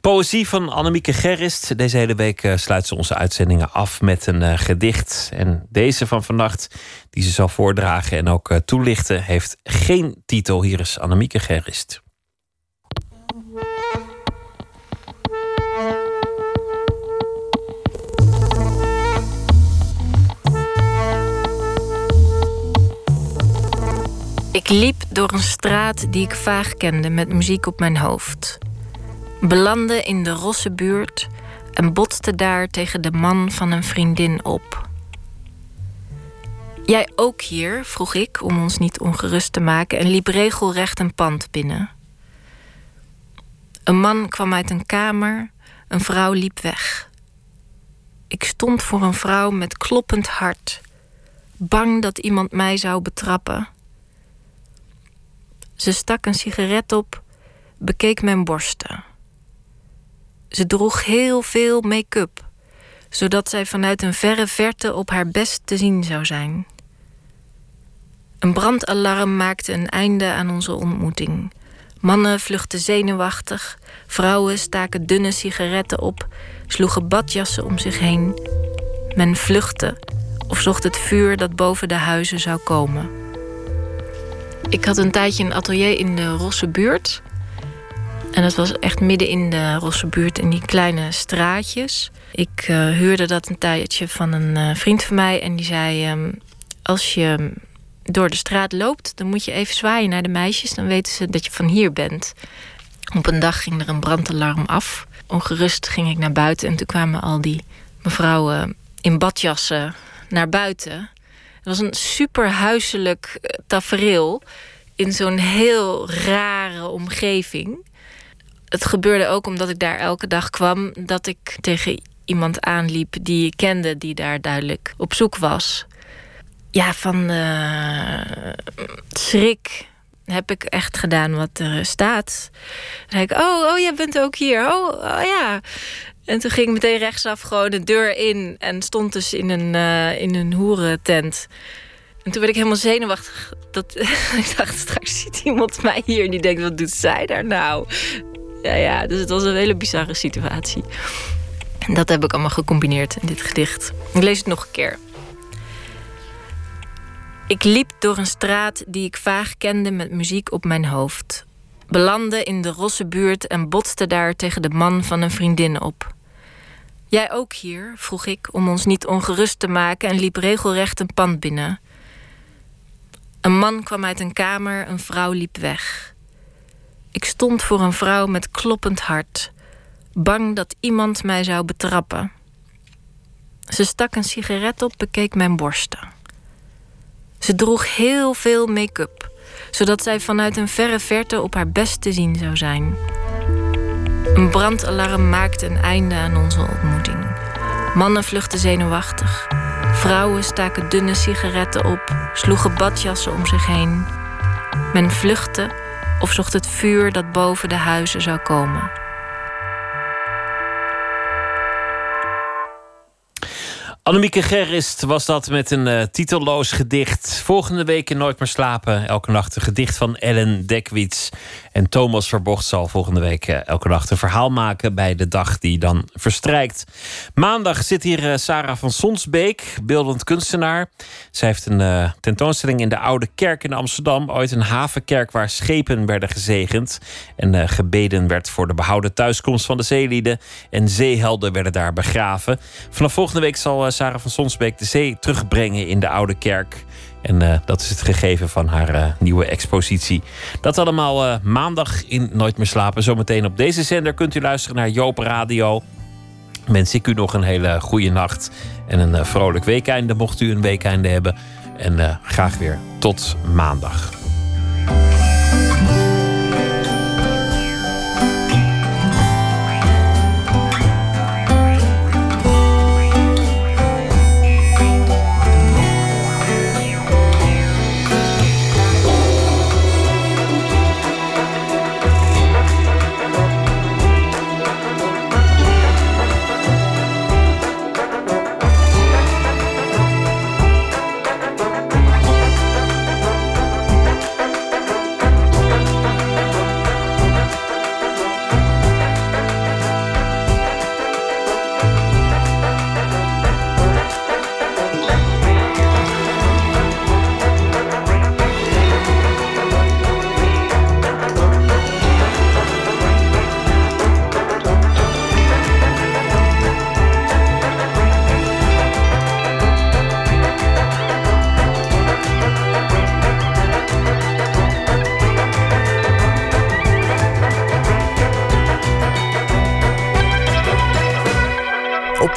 Poëzie van Annemieke Gerrist. Deze hele week eh, sluit ze onze uitzendingen af met een eh, gedicht. En deze van vannacht, die ze zal voordragen en ook toelichten, heeft geen titel. Hier is Annemieke Gerrist. Ik liep door een straat die ik vaag kende met muziek op mijn hoofd. Belandde in de rosse buurt en botste daar tegen de man van een vriendin op. Jij ook hier? vroeg ik om ons niet ongerust te maken en liep regelrecht een pand binnen. Een man kwam uit een kamer, een vrouw liep weg. Ik stond voor een vrouw met kloppend hart, bang dat iemand mij zou betrappen. Ze stak een sigaret op, bekeek mijn borsten. Ze droeg heel veel make-up, zodat zij vanuit een verre verte op haar best te zien zou zijn. Een brandalarm maakte een einde aan onze ontmoeting. Mannen vluchtten zenuwachtig, vrouwen staken dunne sigaretten op, sloegen badjassen om zich heen. Men vluchtte of zocht het vuur dat boven de huizen zou komen. Ik had een tijdje een atelier in de Rosse buurt. En dat was echt midden in de Rosse buurt, in die kleine straatjes. Ik eh, huurde dat een tijdje van een eh, vriend van mij. En die zei: ehm, Als je door de straat loopt, dan moet je even zwaaien naar de meisjes. Dan weten ze dat je van hier bent. Op een dag ging er een brandalarm af. Ongerust ging ik naar buiten en toen kwamen al die mevrouwen in badjassen naar buiten. Was een super huiselijk eh, tafereel in zo'n heel rare omgeving. Het gebeurde ook omdat ik daar elke dag kwam dat ik tegen iemand aanliep die ik kende, die daar duidelijk op zoek was. Ja, van eh, schrik heb ik echt gedaan wat er staat. Dan ik, oh, oh, jij bent ook hier. Oh, oh ja. En toen ging ik meteen rechtsaf gewoon de deur in en stond dus in een, uh, in een hoerentent. En toen werd ik helemaal zenuwachtig. Dat, ik dacht, straks ziet iemand mij hier en die denkt, wat doet zij daar nou? Ja, ja, dus het was een hele bizarre situatie. En dat heb ik allemaal gecombineerd in dit gedicht. Ik lees het nog een keer. Ik liep door een straat die ik vaag kende met muziek op mijn hoofd. Belandde in de rosse buurt en botste daar tegen de man van een vriendin op. Jij ook hier? vroeg ik om ons niet ongerust te maken en liep regelrecht een pand binnen. Een man kwam uit een kamer, een vrouw liep weg. Ik stond voor een vrouw met kloppend hart, bang dat iemand mij zou betrappen. Ze stak een sigaret op, bekeek mijn borsten. Ze droeg heel veel make-up, zodat zij vanuit een verre verte op haar best te zien zou zijn. Een brandalarm maakte een einde aan onze ontmoeting. Mannen vluchtten zenuwachtig. Vrouwen staken dunne sigaretten op, sloegen badjassen om zich heen. Men vluchtte of zocht het vuur dat boven de huizen zou komen. Annemieke Gerrist was dat met een uh, titelloos gedicht. Volgende week in Nooit meer slapen. Elke nacht een gedicht van Ellen Dekwits. En Thomas Verbocht zal volgende week uh, elke nacht een verhaal maken... bij de dag die dan verstrijkt. Maandag zit hier uh, Sarah van Sonsbeek, beeldend kunstenaar. Zij heeft een tentoonstelling in de Oude Kerk in Amsterdam. Ooit een havenkerk waar schepen werden gezegend. En gebeden werd voor de behouden thuiskomst van de zeelieden. En zeehelden werden daar begraven. Vanaf volgende week zal Sarah van Sonsbeek de zee terugbrengen in de Oude Kerk. En uh, dat is het gegeven van haar uh, nieuwe expositie. Dat allemaal uh, maandag in Nooit meer slapen. Zometeen op deze zender kunt u luisteren naar Joop Radio. Wens ik u nog een hele goede nacht en een vrolijk weekeinde, mocht u een weekeinde hebben. En graag weer tot maandag.